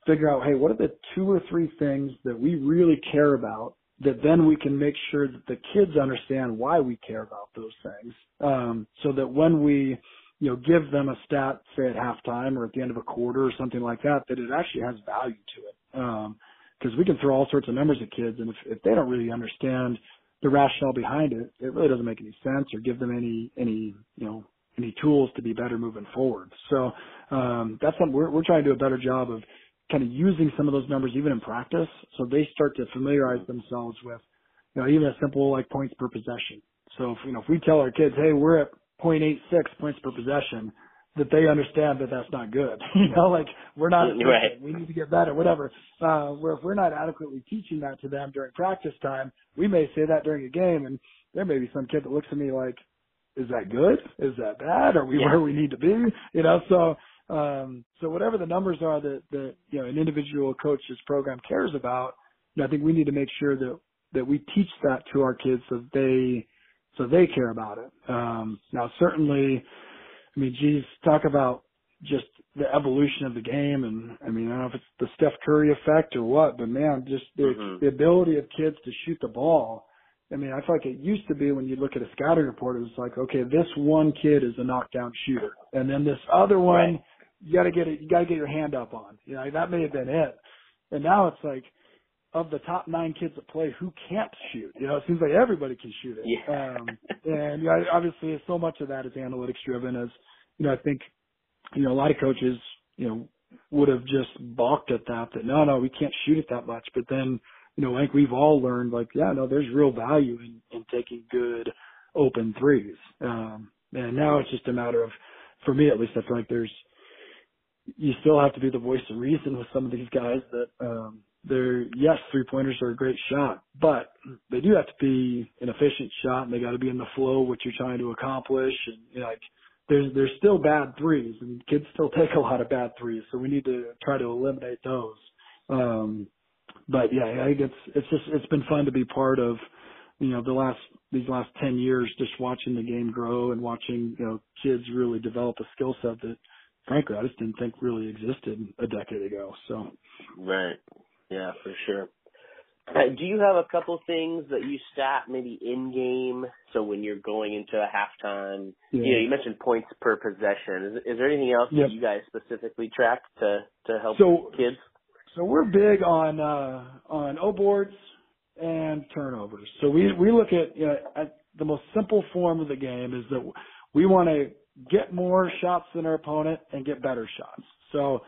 figure out, hey, what are the two or three things that we really care about that then we can make sure that the kids understand why we care about those things. Um, so that when we, you know, give them a stat, say at halftime or at the end of a quarter or something like that, that it actually has value to it. Um, cause we can throw all sorts of numbers at kids and if, if they don't really understand the rationale behind it, it really doesn't make any sense or give them any, any, you know, any tools to be better moving forward. So, um, that's something we're, we're trying to do a better job of kind of using some of those numbers even in practice so they start to familiarize themselves with, you know, even a simple like points per possession. So if, you know, if we tell our kids, hey, we're at 0.86 points per possession, that they understand that that's not good. you know, like we're not, Right. we need to get better, whatever. Uh, where if we're not adequately teaching that to them during practice time, we may say that during a game and there may be some kid that looks at me like, is that good? Is that bad? Are we Yeah. where we need to be? You know, so, um, so whatever the numbers are that, that, you know, an individual coach's program cares about, you know, I think we need to make sure that, that we teach that to our kids so they, so they care about it. Um, now certainly, I mean, geez, talk about just the evolution of the game and I mean, I don't know if it's the Steph Curry effect or what, but man, just the, Mhm. the ability of kids to shoot the ball. I mean, I feel like it used to be when you look at a scouting report, it was like, okay, this one kid is a knockdown shooter. And then this other one, Right. you gotta get it, you gotta get your hand up on. You know, that may have been it. And now it's like, of the top nine kids that play, who can't shoot? You know, it seems like everybody can shoot it. Yeah. Um, and you know, obviously, so much of that is analytics driven. As you know, I think you know a lot of coaches, you know, would have just balked at that. That no, no, we can't shoot it that much. But then, you know, I think we've all learned like, yeah, no, there's real value in in taking good open threes. Um, and now it's just a matter of, for me at least, I feel like there's you still have to be the voice of reason with some of these guys that um they're yes, three pointers are a great shot, but they do have to be an efficient shot and they gotta be in the flow of what you're trying to accomplish and you know, like there's there's still bad threes and kids still take a lot of bad threes, so we need to try to eliminate those. Um but yeah, I think it's it's just it's been fun to be part of you know, the last these last ten years, just watching the game grow and watching you know kids really develop a skill set that, frankly, I just didn't think really existed a decade ago. So. Right. Yeah, for sure. Uh, do you have a couple things that you stat maybe in game? So when you're going into a halftime, yeah. you know, you mentioned points per possession. Is, is there anything else yep. that you guys specifically track to to help so, kids? So we're big on uh, on O boards and turnovers. So we we look at you know at the most simple form of the game is that we want to get more shots than our opponent and get better shots. So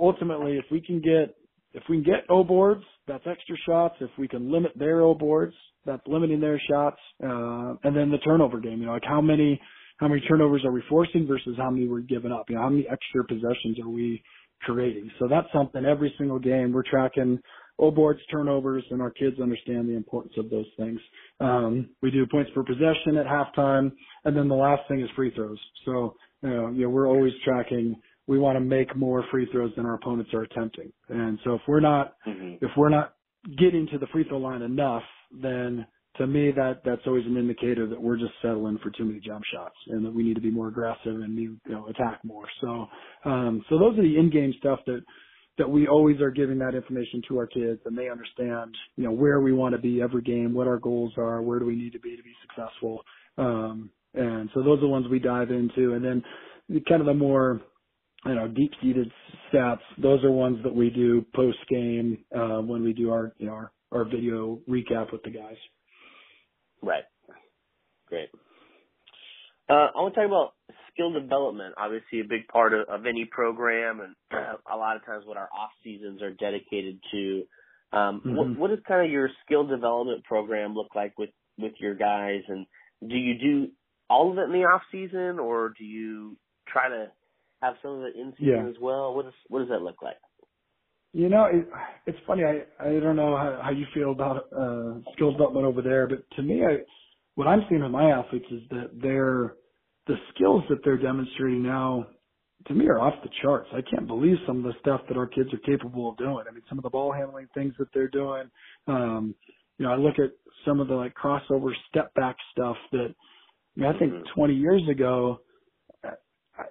ultimately, if we can get if we can get O boards, that's extra shots. If we can limit their O boards, that's limiting their shots. Uh, and then the turnover game, you know, like how many how many turnovers are we forcing versus how many we're giving up? You know, how many extra possessions are we creating? So that's something every single game we're tracking O boards, turnovers, and our kids understand the importance of those things. Um, we do points per possession at halftime, and then the last thing is free throws. So, you know, you know we're always tracking. We want to make more free throws than our opponents are attempting. And so if we're not, mm-hmm. if we're not getting to the free throw line enough, then to me that that's always an indicator that we're just settling for too many jump shots and that we need to be more aggressive and you know attack more. So um so those are the in game stuff that that we always are giving that information to our kids and they understand, you know, where we want to be every game, what our goals are, where do we need to be to be successful. Um, and so those are the ones we dive into. And then kind of the more, you know, deep seated stats, those are ones that we do post game, uh, when we do our, you know, our, our video recap with the guys. Right. Great. Uh, I want to talk about skill development. Obviously, a big part of, of any program, and uh, a lot of times what our off seasons are dedicated to. Um, mm-hmm. what, what does kind of your skill development program look like with with your guys? And do you do all of it in the off season, or do you try to have some of it in season yeah. as well? What does what does that look like? You know, it, it's funny. I I don't know how, how you feel about uh, skill development over there, but to me, I what I'm seeing with my athletes is that they're the skills that they're demonstrating now to me are off the charts. I can't believe some of the stuff that our kids are capable of doing. I mean, some of the ball handling things that they're doing. Um, you know, I look at some of the like crossover step back stuff that I, mean, I think mm-hmm. 20 years ago,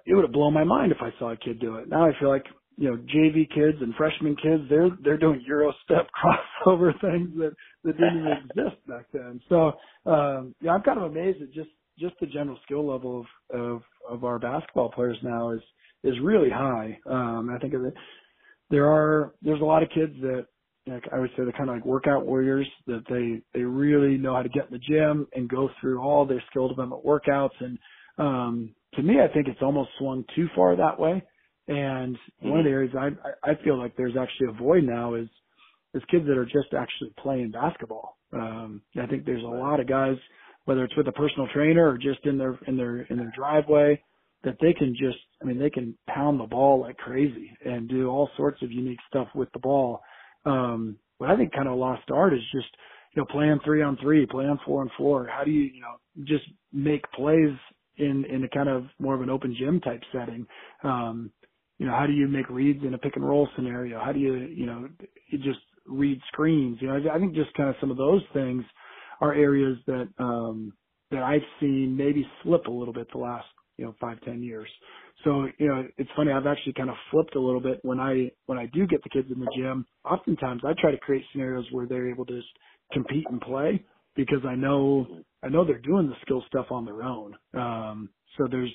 it would have blown my mind if I saw a kid do it. Now I feel like you know JV kids and freshman kids they're they're doing Euro step crossover things that that didn't even exist back then. So um, yeah, I'm kind of amazed at just just the general skill level of of, of our basketball players now is is really high. Um, I think of it, there are there's a lot of kids that like I would say they're kind of like workout warriors that they they really know how to get in the gym and go through all their skill development workouts and um to me I think it's almost swung too far that way and mm-hmm. one of the areas I I feel like there's actually a void now is is kids that are just actually playing basketball. Um, I think there's a lot of guys, whether it's with a personal trainer or just in their in their in their driveway, that they can just I mean they can pound the ball like crazy and do all sorts of unique stuff with the ball. Um, what I think kind of lost art is just you know playing three on three, playing four on four. How do you you know just make plays in in a kind of more of an open gym type setting? Um, you know, how do you make reads in a pick and roll scenario? How do you, you know, you just read screens? You know, I think just kind of some of those things are areas that, um, that I've seen maybe slip a little bit the last, you know, five, ten years. So, you know, it's funny, I've actually kind of flipped a little bit when I, when I do get the kids in the gym, oftentimes I try to create scenarios where they're able to just compete and play because I know, I know they're doing the skill stuff on their own. Um, so there's,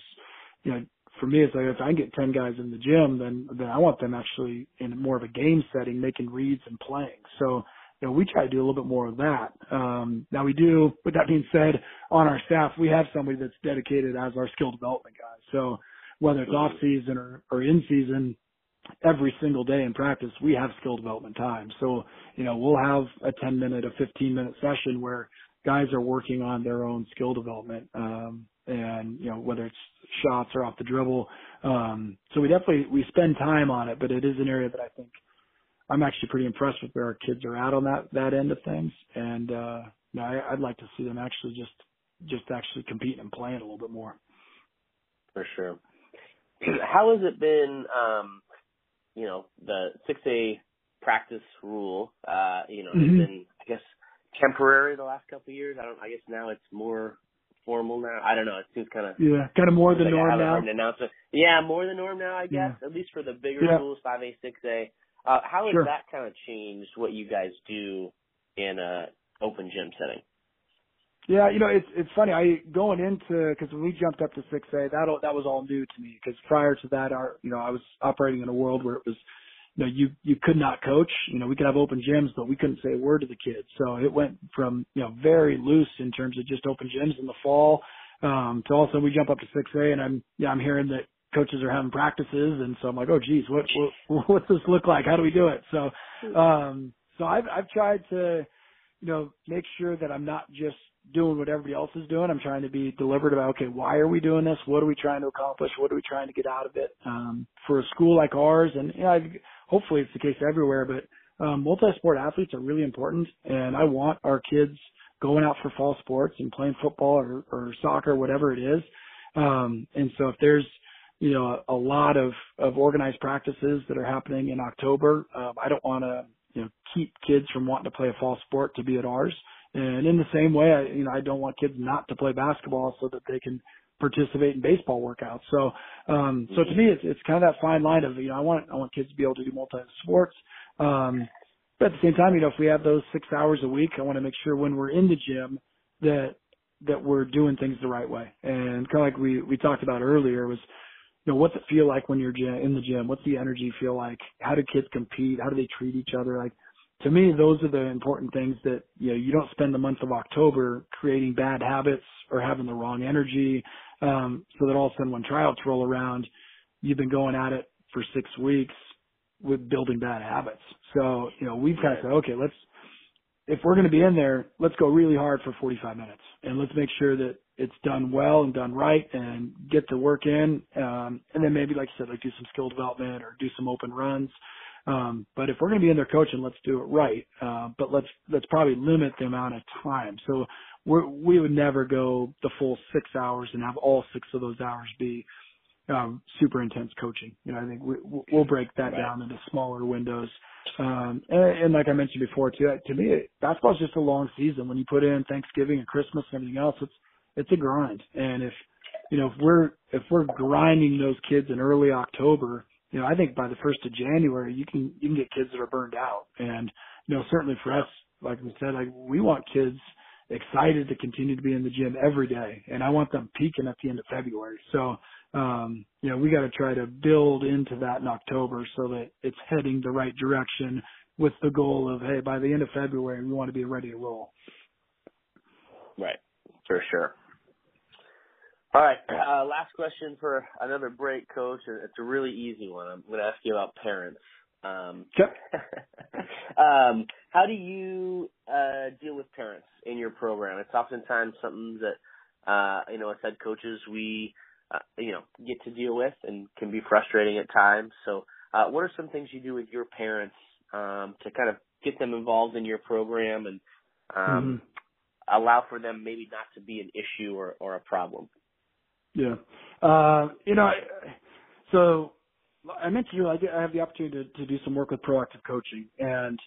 you know, for me, it's like if I get 10 guys in the gym, then, then I want them actually in more of a game setting, making reads and playing. So, you know, we try to do a little bit more of that. Um, now we do, with that being said, on our staff, we have somebody that's dedicated as our skill development guy. So whether it's off season or, or in season, every single day in practice, we have skill development time. So, you know, we'll have a 10 minute, a 15 minute session where guys are working on their own skill development. Um, and you know whether it's shots or off the dribble. Um, so we definitely we spend time on it, but it is an area that I think I'm actually pretty impressed with where our kids are at on that that end of things. And uh, you know, I, I'd like to see them actually just just actually compete and playing a little bit more. For sure. How has it been? Um, you know, the six A practice rule. Uh, you know, mm-hmm. has been I guess temporary the last couple of years. I don't. I guess now it's more formal now. I don't know. It seems kind of yeah, kind of more the like norm now. Announcement. Yeah, more the norm now. I guess Yeah. at least for the bigger Yeah. schools, five A, six A. Uh, how has Sure. that kind of changed what you guys do in a open gym setting? Yeah, you know, it's it's funny. I going into because when we jumped up to six A, that all- that was all new to me. Because prior to that, our you know, I was operating in a world where it was, you know, you you could not coach. You know, we could have open gyms, but we couldn't say a word to the kids. So it went from you know very loose in terms of just open gyms in the fall, um, to also we jump up to six A, and I'm yeah I'm hearing that coaches are having practices, and so I'm like, oh geez, what what what what's this look like? How do we do it? So, um, so I've I've tried to you know, make sure that I'm not just doing what everybody else is doing. I'm trying to be deliberate about, okay, why are we doing this? What are we trying to accomplish? What are we trying to get out of it? Um, for a school like ours, and you know, I, hopefully it's the case everywhere, but um, multi-sport athletes are really important, and I want our kids going out for fall sports and playing football or, or soccer, whatever it is. Um, and so if there's you know, a, a lot of, of organized practices that are happening in October. Um, I don't want to, you know, keep kids from wanting to play a fall sport to be at ours. And in the same way, I, you know, I don't want kids not to play basketball so that they can participate in baseball workouts. So, um, so to me, it's, it's kind of that fine line of, you know, I want, I want kids to be able to do multi sports. Um, but at the same time, you know, if we have those six hours a week, I want to make sure when we're in the gym that, that we're doing things the right way. And kind of like we, we talked about earlier was, you know, what's it feel like when you're in the gym? What's the energy feel like? How do kids compete? How do they treat each other? Like, to me, those are the important things that, you know, you don't spend the month of October creating bad habits or having the wrong energy, um, so that all of a sudden when tryouts roll around, you've been going at it for six weeks with building bad habits. So, you know, we've kind of said, okay, let's, if we're going to be in there, let's go really hard for 45 minutes and let's make sure that it's done well and done right and get the work in. Um, and then maybe, like you said, like do some skill development or do some open runs. Um, but if we're going to be in there coaching, let's do it right. Uh, but let's, let's probably limit the amount of time. So we're, we would never go the full six hours and have all six of those hours be, um, super intense coaching. You know, I think we, we'll break that Right. down into smaller windows. Um, and, and like I mentioned before too, to me, basketball's just a long season. When you put in Thanksgiving and Christmas and everything else, it's, it's a grind. And if, you know, if we're, if we're grinding those kids in early October, you know, I think by the first of January, you can, you can get kids that are burned out. And, you know, certainly for us, like we said, like we want kids excited to continue to be in the gym every day. And I want them peaking at the end of February. So, um, you know, we got to try to build into that in October so that it's heading the right direction with the goal of, hey, by the end of February, we want to be ready to roll. Right, for sure. All right, uh, last question for another break, Coach. It's a really easy one. I'm going to ask you about parents. Um, Okay. um, how do you uh, deal with parents in your program? It's oftentimes something that uh, you know, as head coaches, we uh, you know get to deal with and can be frustrating at times. So, uh, what are some things you do with your parents um, to kind of get them involved in your program and um, Mhm. allow for them maybe not to be an issue or, or a problem? Yeah. Uh, you know, I- so I mentioned you, I get- I have the opportunity to, to do some work with proactive coaching and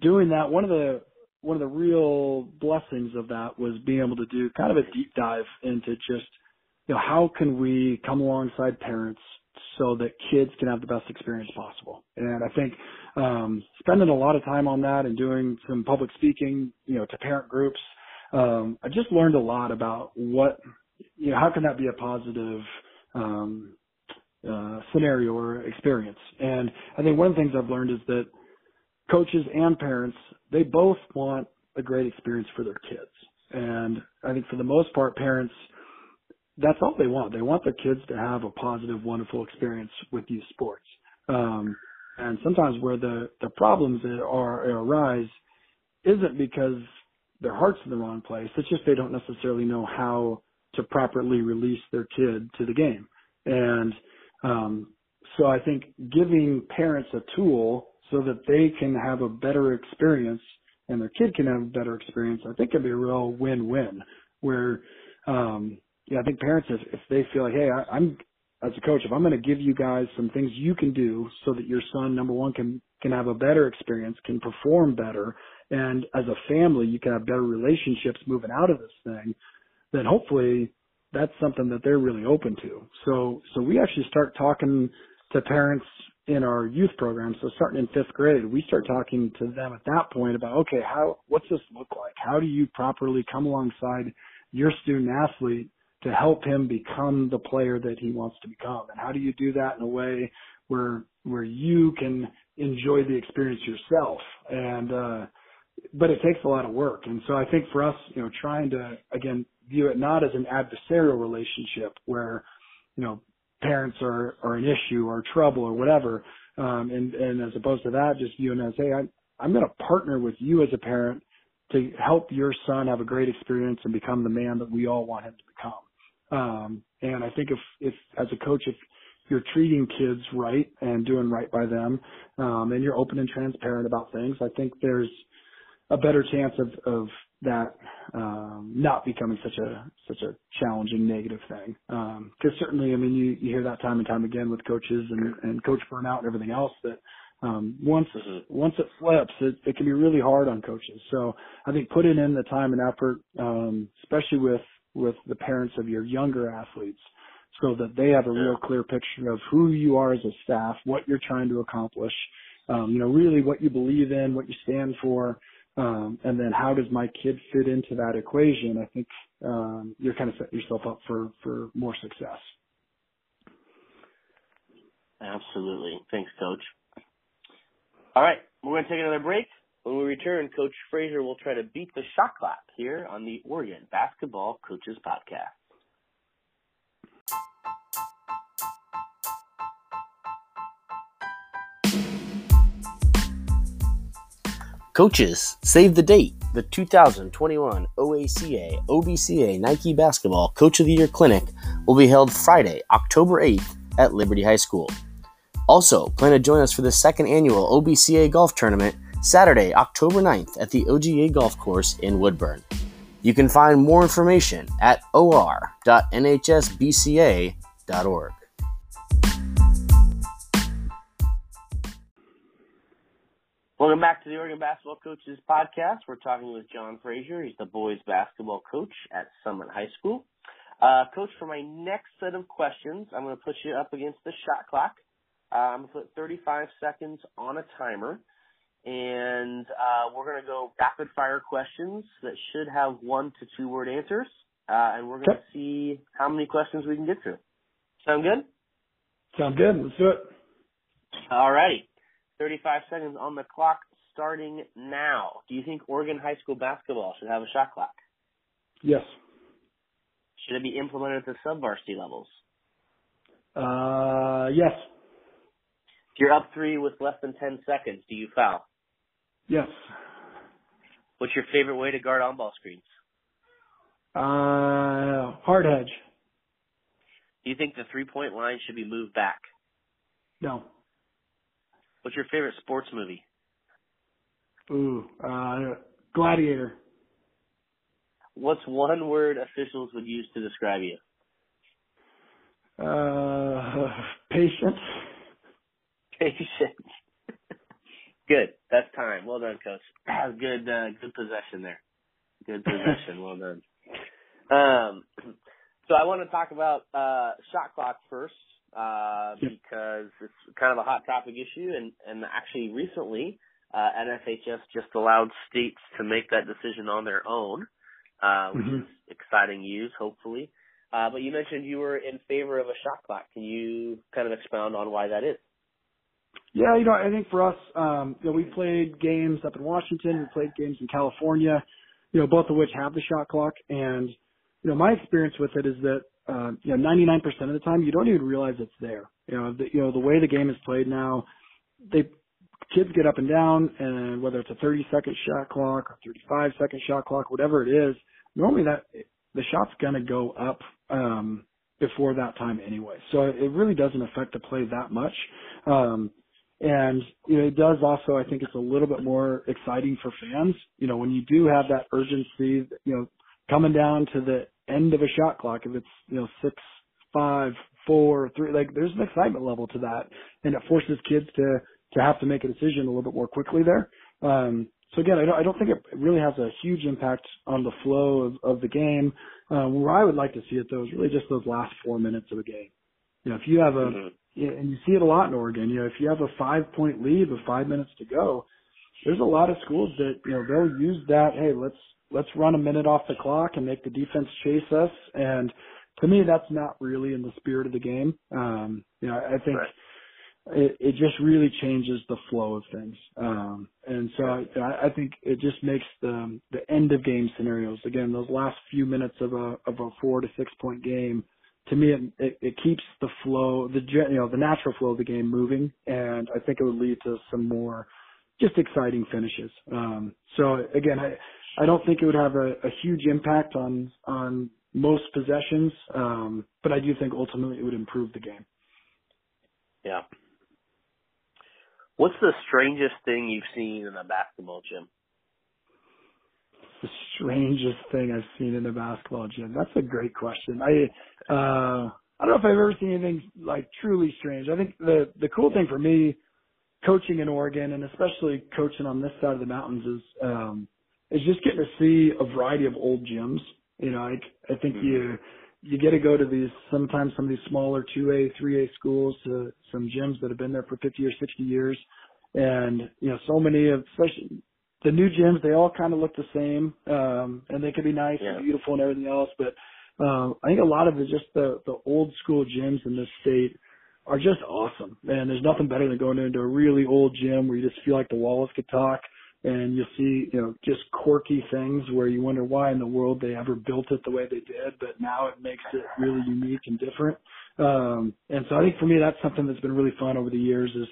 doing that. One of the, one of the real blessings of that was being able to do kind of a deep dive into just, you know, how can we come alongside parents so that kids can have the best experience possible. And I think, um, spending a lot of time on that and doing some public speaking, you know, to parent groups, um, I just learned a lot about what, you know, how can that be a positive, um, uh, scenario or experience? And I think one of the things I've learned is that coaches and parents, they both want a great experience for their kids. And I think for the most part, parents, that's all they want. They want their kids to have a positive, wonderful experience with youth sports. Um, and sometimes where the, the problems that are, arise isn't because their heart's in the wrong place. It's just they don't necessarily know how to properly release their kid to the game. And um, so I think giving parents a tool so that they can have a better experience and their kid can have a better experience, I think can be a real win-win. Where, um, yeah, I think parents, if, if they feel like, hey, I, I'm as a coach, if I'm going to give you guys some things you can do so that your son, number one, can can have a better experience, can perform better, and as a family you can have better relationships moving out of this thing, then hopefully that's something that they're really open to. So so we actually start talking to parents in our youth program. So starting in fifth grade, we start talking to them at that point about okay, how what's this look like? How do you properly come alongside your student athlete to help him become the player that he wants to become? And how do you do that in a way where where you can enjoy the experience yourself? And uh but it takes a lot of work. And so I think for us, you know, trying to again view it not as an adversarial relationship where, you know, parents are, are an issue or trouble or whatever. Um, and, and as opposed to that, just viewing as, hey, I'm, I'm going to partner with you as a parent to help your son have a great experience and become the man that we all want him to become. Um, and I think if, if as a coach, if you're treating kids right and doing right by them, um, and you're open and transparent about things, I think there's a better chance of, of that um, not becoming such a such a challenging negative thing. Because um, certainly, I mean, you, you hear that time and time again with coaches and, and coach burnout and everything else that um, once mm-hmm. once it flips, it, it can be really hard on coaches. So I think putting in the time and effort, um, especially with with the parents of your younger athletes, so that they have a real clear picture of who you are as a staff, what you're trying to accomplish, um, you know, really what you believe in, what you stand for, um, and then how does my kid fit into that equation? I think um, you're kind of setting yourself up for for more success. Absolutely. Thanks, Coach. All right, we're going to take another break. When we return, Coach Frazier will try to beat the shot clock here on the Oregon Basketball Coaches Podcast. Coaches, save the date. The 2021 OACA OBCA Nike Basketball Coach of the Year Clinic will be held Friday, October 8th at Liberty High School. Also, plan to join us for the second annual OBCA Golf Tournament Saturday, October 9th at the OGA Golf Course in Woodburn. You can find more information at or.nhsbca.org. Welcome back to the Oregon Basketball Coaches Podcast. We're talking with Jon Frazier. He's the boys basketball coach at Summit High School. Uh, coach, for my next set of questions, I'm going to put you up against the shot clock. Uh, I'm going to put 35 seconds on a timer, and uh, we're going to go rapid fire questions that should have one to two word answers, uh, and we're going to see how many questions we can get through. Sound good? Sound good. Let's do it. All righty. 35 seconds on the clock starting now. Do you think Oregon high school basketball should have a shot clock? Yes. Should it be implemented at the sub-varsity levels? Uh, yes. If you're up three with less than 10 seconds, do you foul? Yes. What's your favorite way to guard on-ball screens? Uh, hard hedge. Do you think the three-point line should be moved back? No. What's your favorite sports movie? Ooh, uh, Gladiator. What's one word officials would use to describe you? Uh, patient. Patient. good. That's time. Well done, coach. Good, uh, good possession there. Good possession. well done. Um, so I want to talk about uh, shot clock first uh, because it's kind of a hot topic issue, and and actually recently, uh, NFHS just allowed states to make that decision on their own, uh, which mm-hmm. is exciting news, hopefully. Uh, but you mentioned you were in favor of a shot clock. Can you kind of expound on why that is? Yeah, you know, I think for us, um, you know, we played games up in Washington, we played games in California, you know, both of which have the shot clock. And, you know, my experience with it is that uh, you know, 99% of the time, you don't even realize it's there. You know, the, you know, the way the game is played now, they, kids get up and down and whether it's a 30 second shot clock or 35 second shot clock, whatever it is, normally that, the shot's gonna go up, um, before that time anyway. So it really doesn't affect the play that much. Um, and you know, it does also, I think it's a little bit more exciting for fans. You know, when you do have that urgency, you know, coming down to the end of a shot clock, if it's, you know, six, five, four, three, like there's an excitement level to that. And it forces kids to, to have to make a decision a little bit more quickly there. Um, so again, I don't, I don't think it really has a huge impact on the flow of, of the game. Uh, where I would like to see it though is really just those last four minutes of a game. You know, if you have a, mm-hmm. and you see it a lot in Oregon, you know, if you have a five point lead with five minutes to go, there's a lot of schools that, you know, they'll use that, hey, let's, let's run a minute off the clock and make the defense chase us. And to me, that's not really in the spirit of the game. Um, you know, I think, right it, it just really changes the flow of things. Um, and so I, I think it just makes the the end of game scenarios again those last few minutes of a of a four to six point game. To me, it, it, it keeps the flow, the you know the natural flow of the game moving, and I think it would lead to some more just exciting finishes. Um, so again, I I don't think it would have a, a huge impact on on most possessions, um, but I do think ultimately it would improve the game. Yeah, What's the strangest thing you've seen in a basketball gym? The strangest thing I've seen in a basketball gym. That's a great question. I uh I don't know if I've ever seen anything like truly strange. I think the the cool thing for me coaching in Oregon and especially coaching on this side of the mountains is um is just getting to see a variety of old gyms. You know, I I think mm-hmm. you you get to go to these sometimes some of these smaller 2A, 3A schools to some gyms that have been there for 50 or 60 years. And, you know, so many of, especially the new gyms, they all kind of look the same. Um, and they can be nice yeah. and beautiful and everything else. But, um, I think a lot of it just the, the old school gyms in this state are just awesome. And there's nothing better than going into a really old gym where you just feel like the walls could talk and you'll see, you know, just quirky things where you wonder why in the world they ever built it the way they did, but now it makes it really unique and different. Um, and so I think for me, that's something that's been really fun over the years is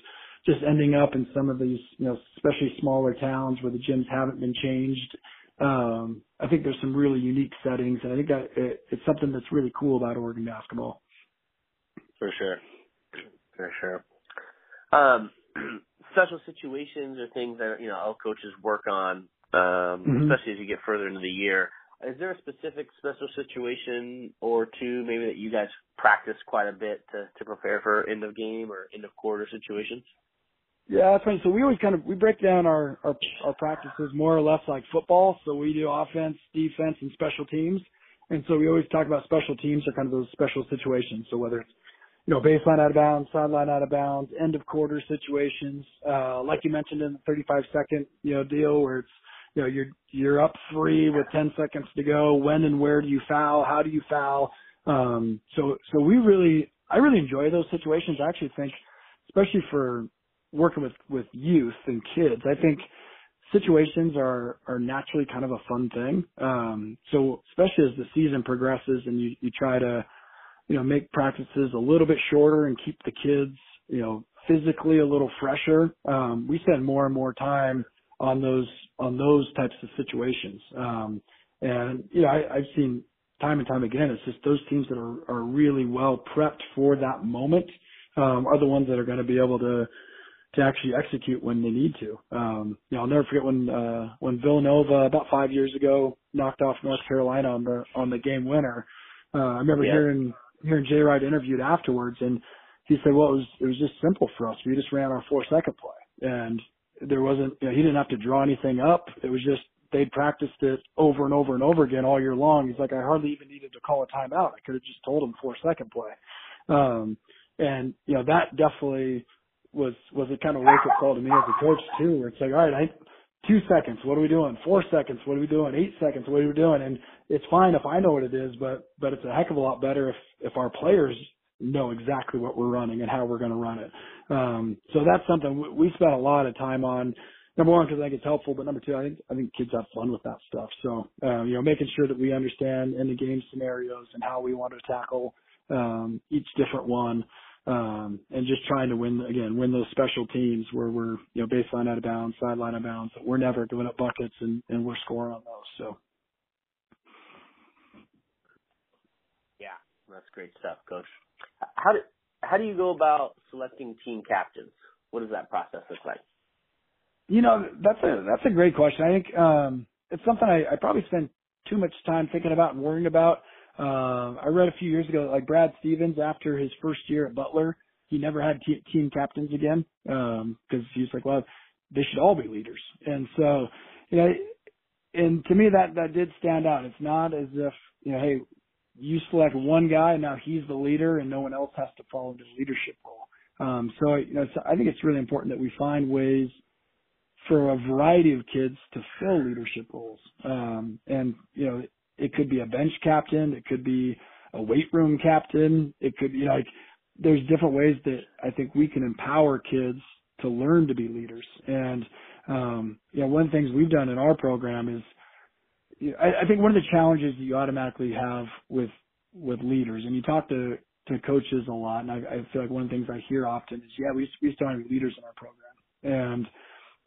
just ending up in some of these, you know, especially smaller towns where the gyms haven't been changed. Um, I think there's some really unique settings, and I think that it, it's something that's really cool about Oregon basketball. For sure, for sure. Um, special situations or things that you know all coaches work on, um, mm-hmm. especially as you get further into the year. Is there a specific special situation or two maybe that you guys practice quite a bit to to prepare for end of game or end of quarter situations? Yeah, that's right. So we always kind of we break down our, our our practices more or less like football. So we do offense, defense, and special teams. And so we always talk about special teams are kind of those special situations. So whether it's you know, baseline out of bounds, sideline out of bounds, end of quarter situations, uh, like you mentioned in the 35 second, you know, deal where it's, you know, you're, you're up three with 10 seconds to go. When and where do you foul? How do you foul? Um, so, so we really, I really enjoy those situations. I actually think, especially for working with, with youth and kids, I think situations are, are naturally kind of a fun thing. Um, so especially as the season progresses and you, you try to, you know, make practices a little bit shorter and keep the kids, you know, physically a little fresher. Um, we spend more and more time on those on those types of situations. Um, and you know, I, I've seen time and time again, it's just those teams that are, are really well prepped for that moment um, are the ones that are going to be able to to actually execute when they need to. Um, you know, I'll never forget when uh, when Villanova about five years ago knocked off North Carolina on the on the game winner. Uh, I remember yeah. hearing hearing Jay Wright interviewed afterwards, and he said, "Well, it was it was just simple for us. We just ran our four second play, and there wasn't you know, he didn't have to draw anything up. It was just they'd practiced it over and over and over again all year long. He's like, I hardly even needed to call a timeout. I could have just told him four second play, um, and you know that definitely was was a kind of wake up call to me as a coach too, where it's like, all right, I two seconds, what are we doing? Four seconds, what are we doing? Eight seconds, what are we doing? And it's fine if I know what it is, but but it's a heck of a lot better if if our players know exactly what we're running and how we're going to run it. Um, so that's something we spent a lot of time on. Number one, because I think it's helpful, but number two, I think I think kids have fun with that stuff. So uh, you know, making sure that we understand in the game scenarios and how we want to tackle um, each different one um, and just trying to win again, win those special teams where we're you know baseline out of bounds, sideline out of bounds. We're never giving up buckets, and and we're scoring on those. So. Yeah, that's great stuff, Coach. How do how do you go about selecting team captains? What does that process look like? You know, that's a that's a great question. I think um, it's something I, I probably spend too much time thinking about and worrying about. Uh, I read a few years ago, like Brad Stevens, after his first year at Butler, he never had t- team captains again because um, was like, well, they should all be leaders. And so, you know, and to me that that did stand out. It's not as if you know, hey, you select one guy and now he's the leader and no one else has to follow the leadership role. Um, so you know, so I think it's really important that we find ways for a variety of kids to fill leadership roles. Um, and you know, it could be a bench captain, it could be a weight room captain, it could be like there's different ways that I think we can empower kids to learn to be leaders. And um, you know, one of the things we've done in our program is, you know, I, I think one of the challenges that you automatically have with with leaders, and you talk to to coaches a lot, and I, I feel like one of the things I hear often is, yeah, we we still have leaders in our program, and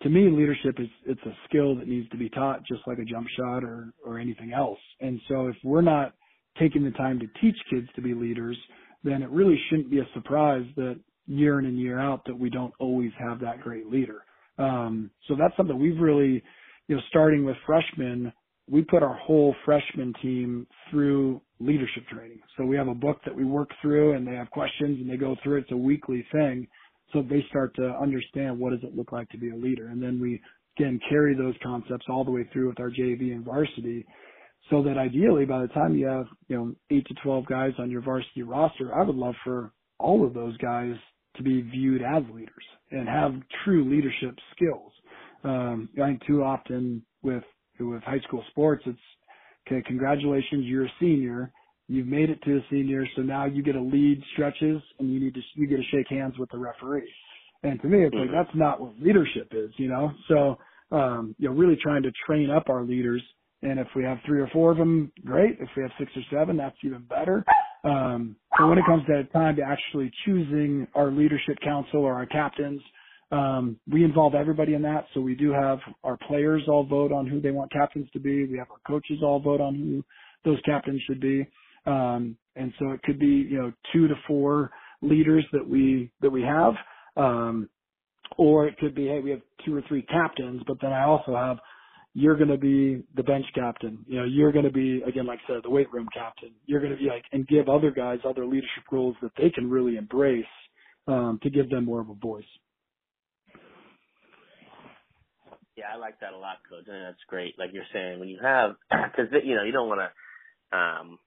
to me, leadership is it's a skill that needs to be taught, just like a jump shot or or anything else. And so, if we're not taking the time to teach kids to be leaders, then it really shouldn't be a surprise that year in and year out that we don't always have that great leader. Um, so that's something we've really, you know, starting with freshmen, we put our whole freshman team through leadership training. So we have a book that we work through and they have questions and they go through. It's a weekly thing. So they start to understand what does it look like to be a leader. And then we again carry those concepts all the way through with our JV and varsity so that ideally by the time you have, you know, eight to 12 guys on your varsity roster, I would love for all of those guys to be viewed as leaders and have true leadership skills. Um, I think too often with with high school sports, it's okay. Congratulations, you're a senior. You've made it to a senior, so now you get to lead stretches and you need to you get to shake hands with the referee. And to me, it's like mm-hmm. that's not what leadership is, you know. So um, you know, really trying to train up our leaders. And if we have three or four of them, great. If we have six or seven, that's even better. Um, but when it comes to time to actually choosing our leadership council or our captains, um, we involve everybody in that. So we do have our players all vote on who they want captains to be. We have our coaches all vote on who those captains should be. Um, and so it could be, you know, two to four leaders that we, that we have. Um, or it could be, hey, we have two or three captains, but then I also have you're going to be the bench captain. You know, you're going to be, again, like I said, the weight room captain. You're going to be like, and give other guys other leadership roles that they can really embrace, um, to give them more of a voice. Yeah, I like that a lot, coach. I And that's great. Like you're saying, when you have, cause you know, you don't want to, um,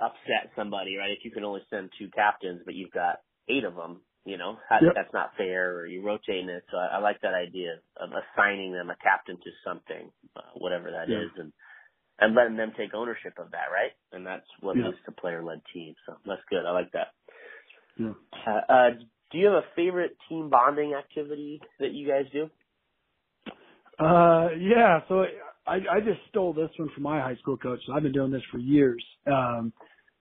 upset somebody, right? If you can only send two captains, but you've got eight of them, you know, how, yep. that's not fair or you're rotating it. So I, I like that idea of assigning them a captain to something, uh, whatever that yeah. is, and, and letting them take ownership of that, right? And that's what yeah. leads to player led teams. So that's good. I like that. Yeah. Uh, uh, do you have a favorite team bonding activity that you guys do? Uh, yeah. So I, I just stole this one from my high school coach. So I've been doing this for years. Um,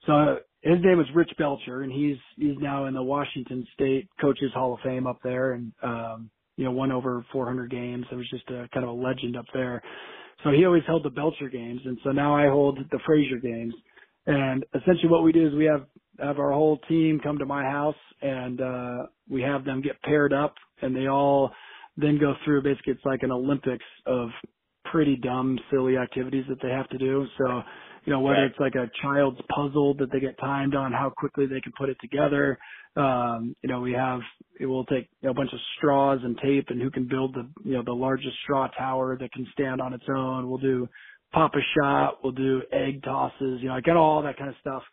so his name was Rich Belcher, and he's he's now in the Washington State Coaches Hall of Fame up there, and um, you know won over 400 games. It was just a kind of a legend up there. So he always held the Belcher games, and so now I hold the Frazier games. And essentially, what we do is we have have our whole team come to my house, and uh, we have them get paired up, and they all then go through. Basically, it's like an Olympics of pretty dumb, silly activities that they have to do. So you know, whether right. it's like a child's puzzle that they get timed on how quickly they can put it together. Um, you know, we have, it will take you know, a bunch of straws and tape and who can build the, you know, the largest straw tower that can stand on its own. We'll do pop a shot. We'll do egg tosses, you know, I get all that kind of stuff.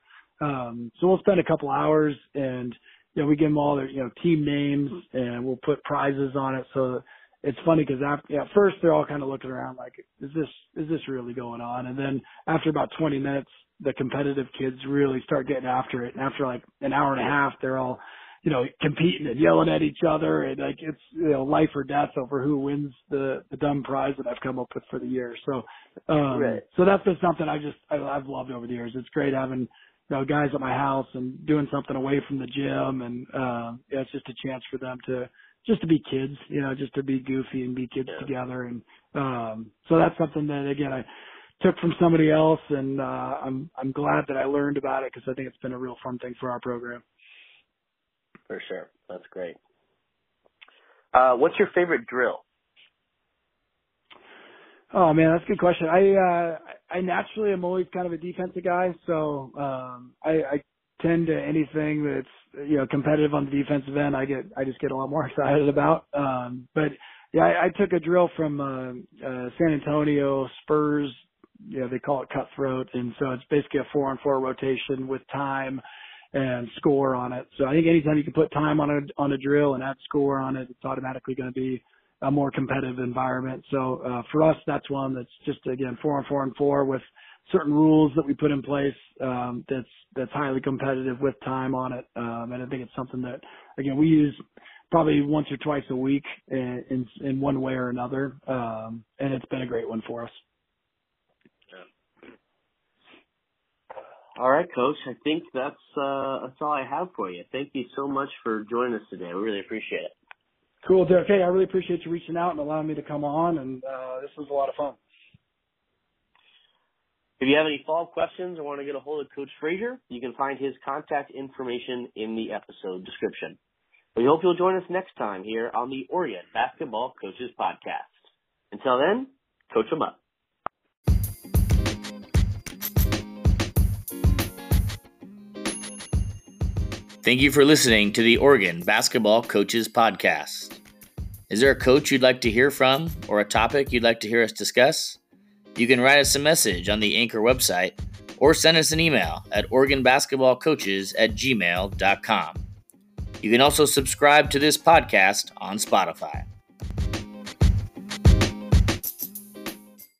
Um, so we'll spend a couple hours and, you know, we give them all their, you know, team names and we'll put prizes on it. So it's funny because after yeah, at first they're all kind of looking around like, is this is this really going on? And then after about 20 minutes, the competitive kids really start getting after it. And after like an hour and a half, they're all, you know, competing and yelling at each other, and like it's you know life or death over who wins the the dumb prize that I've come up with for the year. So, um, right. so that's been something I just I, I've loved over the years. It's great having you know guys at my house and doing something away from the gym, and um, yeah, it's just a chance for them to just to be kids, you know, just to be goofy and be kids yeah. together. And um so that's something that again I took from somebody else and uh I'm I'm glad that I learned about it because I think it's been a real fun thing for our program. For sure. That's great. Uh what's your favorite drill? Oh man, that's a good question. I uh I naturally am always kind of a defensive guy, so um I, I tend to anything that's you know competitive on the defensive end. I get I just get a lot more excited about. Um, but Yeah, I, I took a drill from uh, uh, San Antonio Spurs. Yeah, they call it cutthroat, and so it's basically a four on four rotation with time and score on it. So I think anytime you can put time on a on a drill and add score on it, it's automatically going to be a more competitive environment. So uh, for us, that's one that's just again four on four and four with certain rules that we put in place um, that's that's highly competitive with time on it. Um, and I think it's something that again we use probably once or twice a week in in, in one way or another. Um, and it's been a great one for us. All right, Coach. I think that's uh, that's all I have for you. Thank you so much for joining us today. We really appreciate it. Cool, Derek. Hey, I really appreciate you reaching out and allowing me to come on, and uh, this was a lot of fun. If you have any follow-up questions or want to get a hold of Coach Frazier, you can find his contact information in the episode description. We hope you'll join us next time here on the Oregon Basketball Coaches Podcast. Until then, coach them up. Thank you for listening to the Oregon Basketball Coaches Podcast. Is there a coach you'd like to hear from or a topic you'd like to hear us discuss? You can write us a message on the Anchor website or send us an email at OregonBasketballCoaches at gmail.com. You can also subscribe to this podcast on Spotify.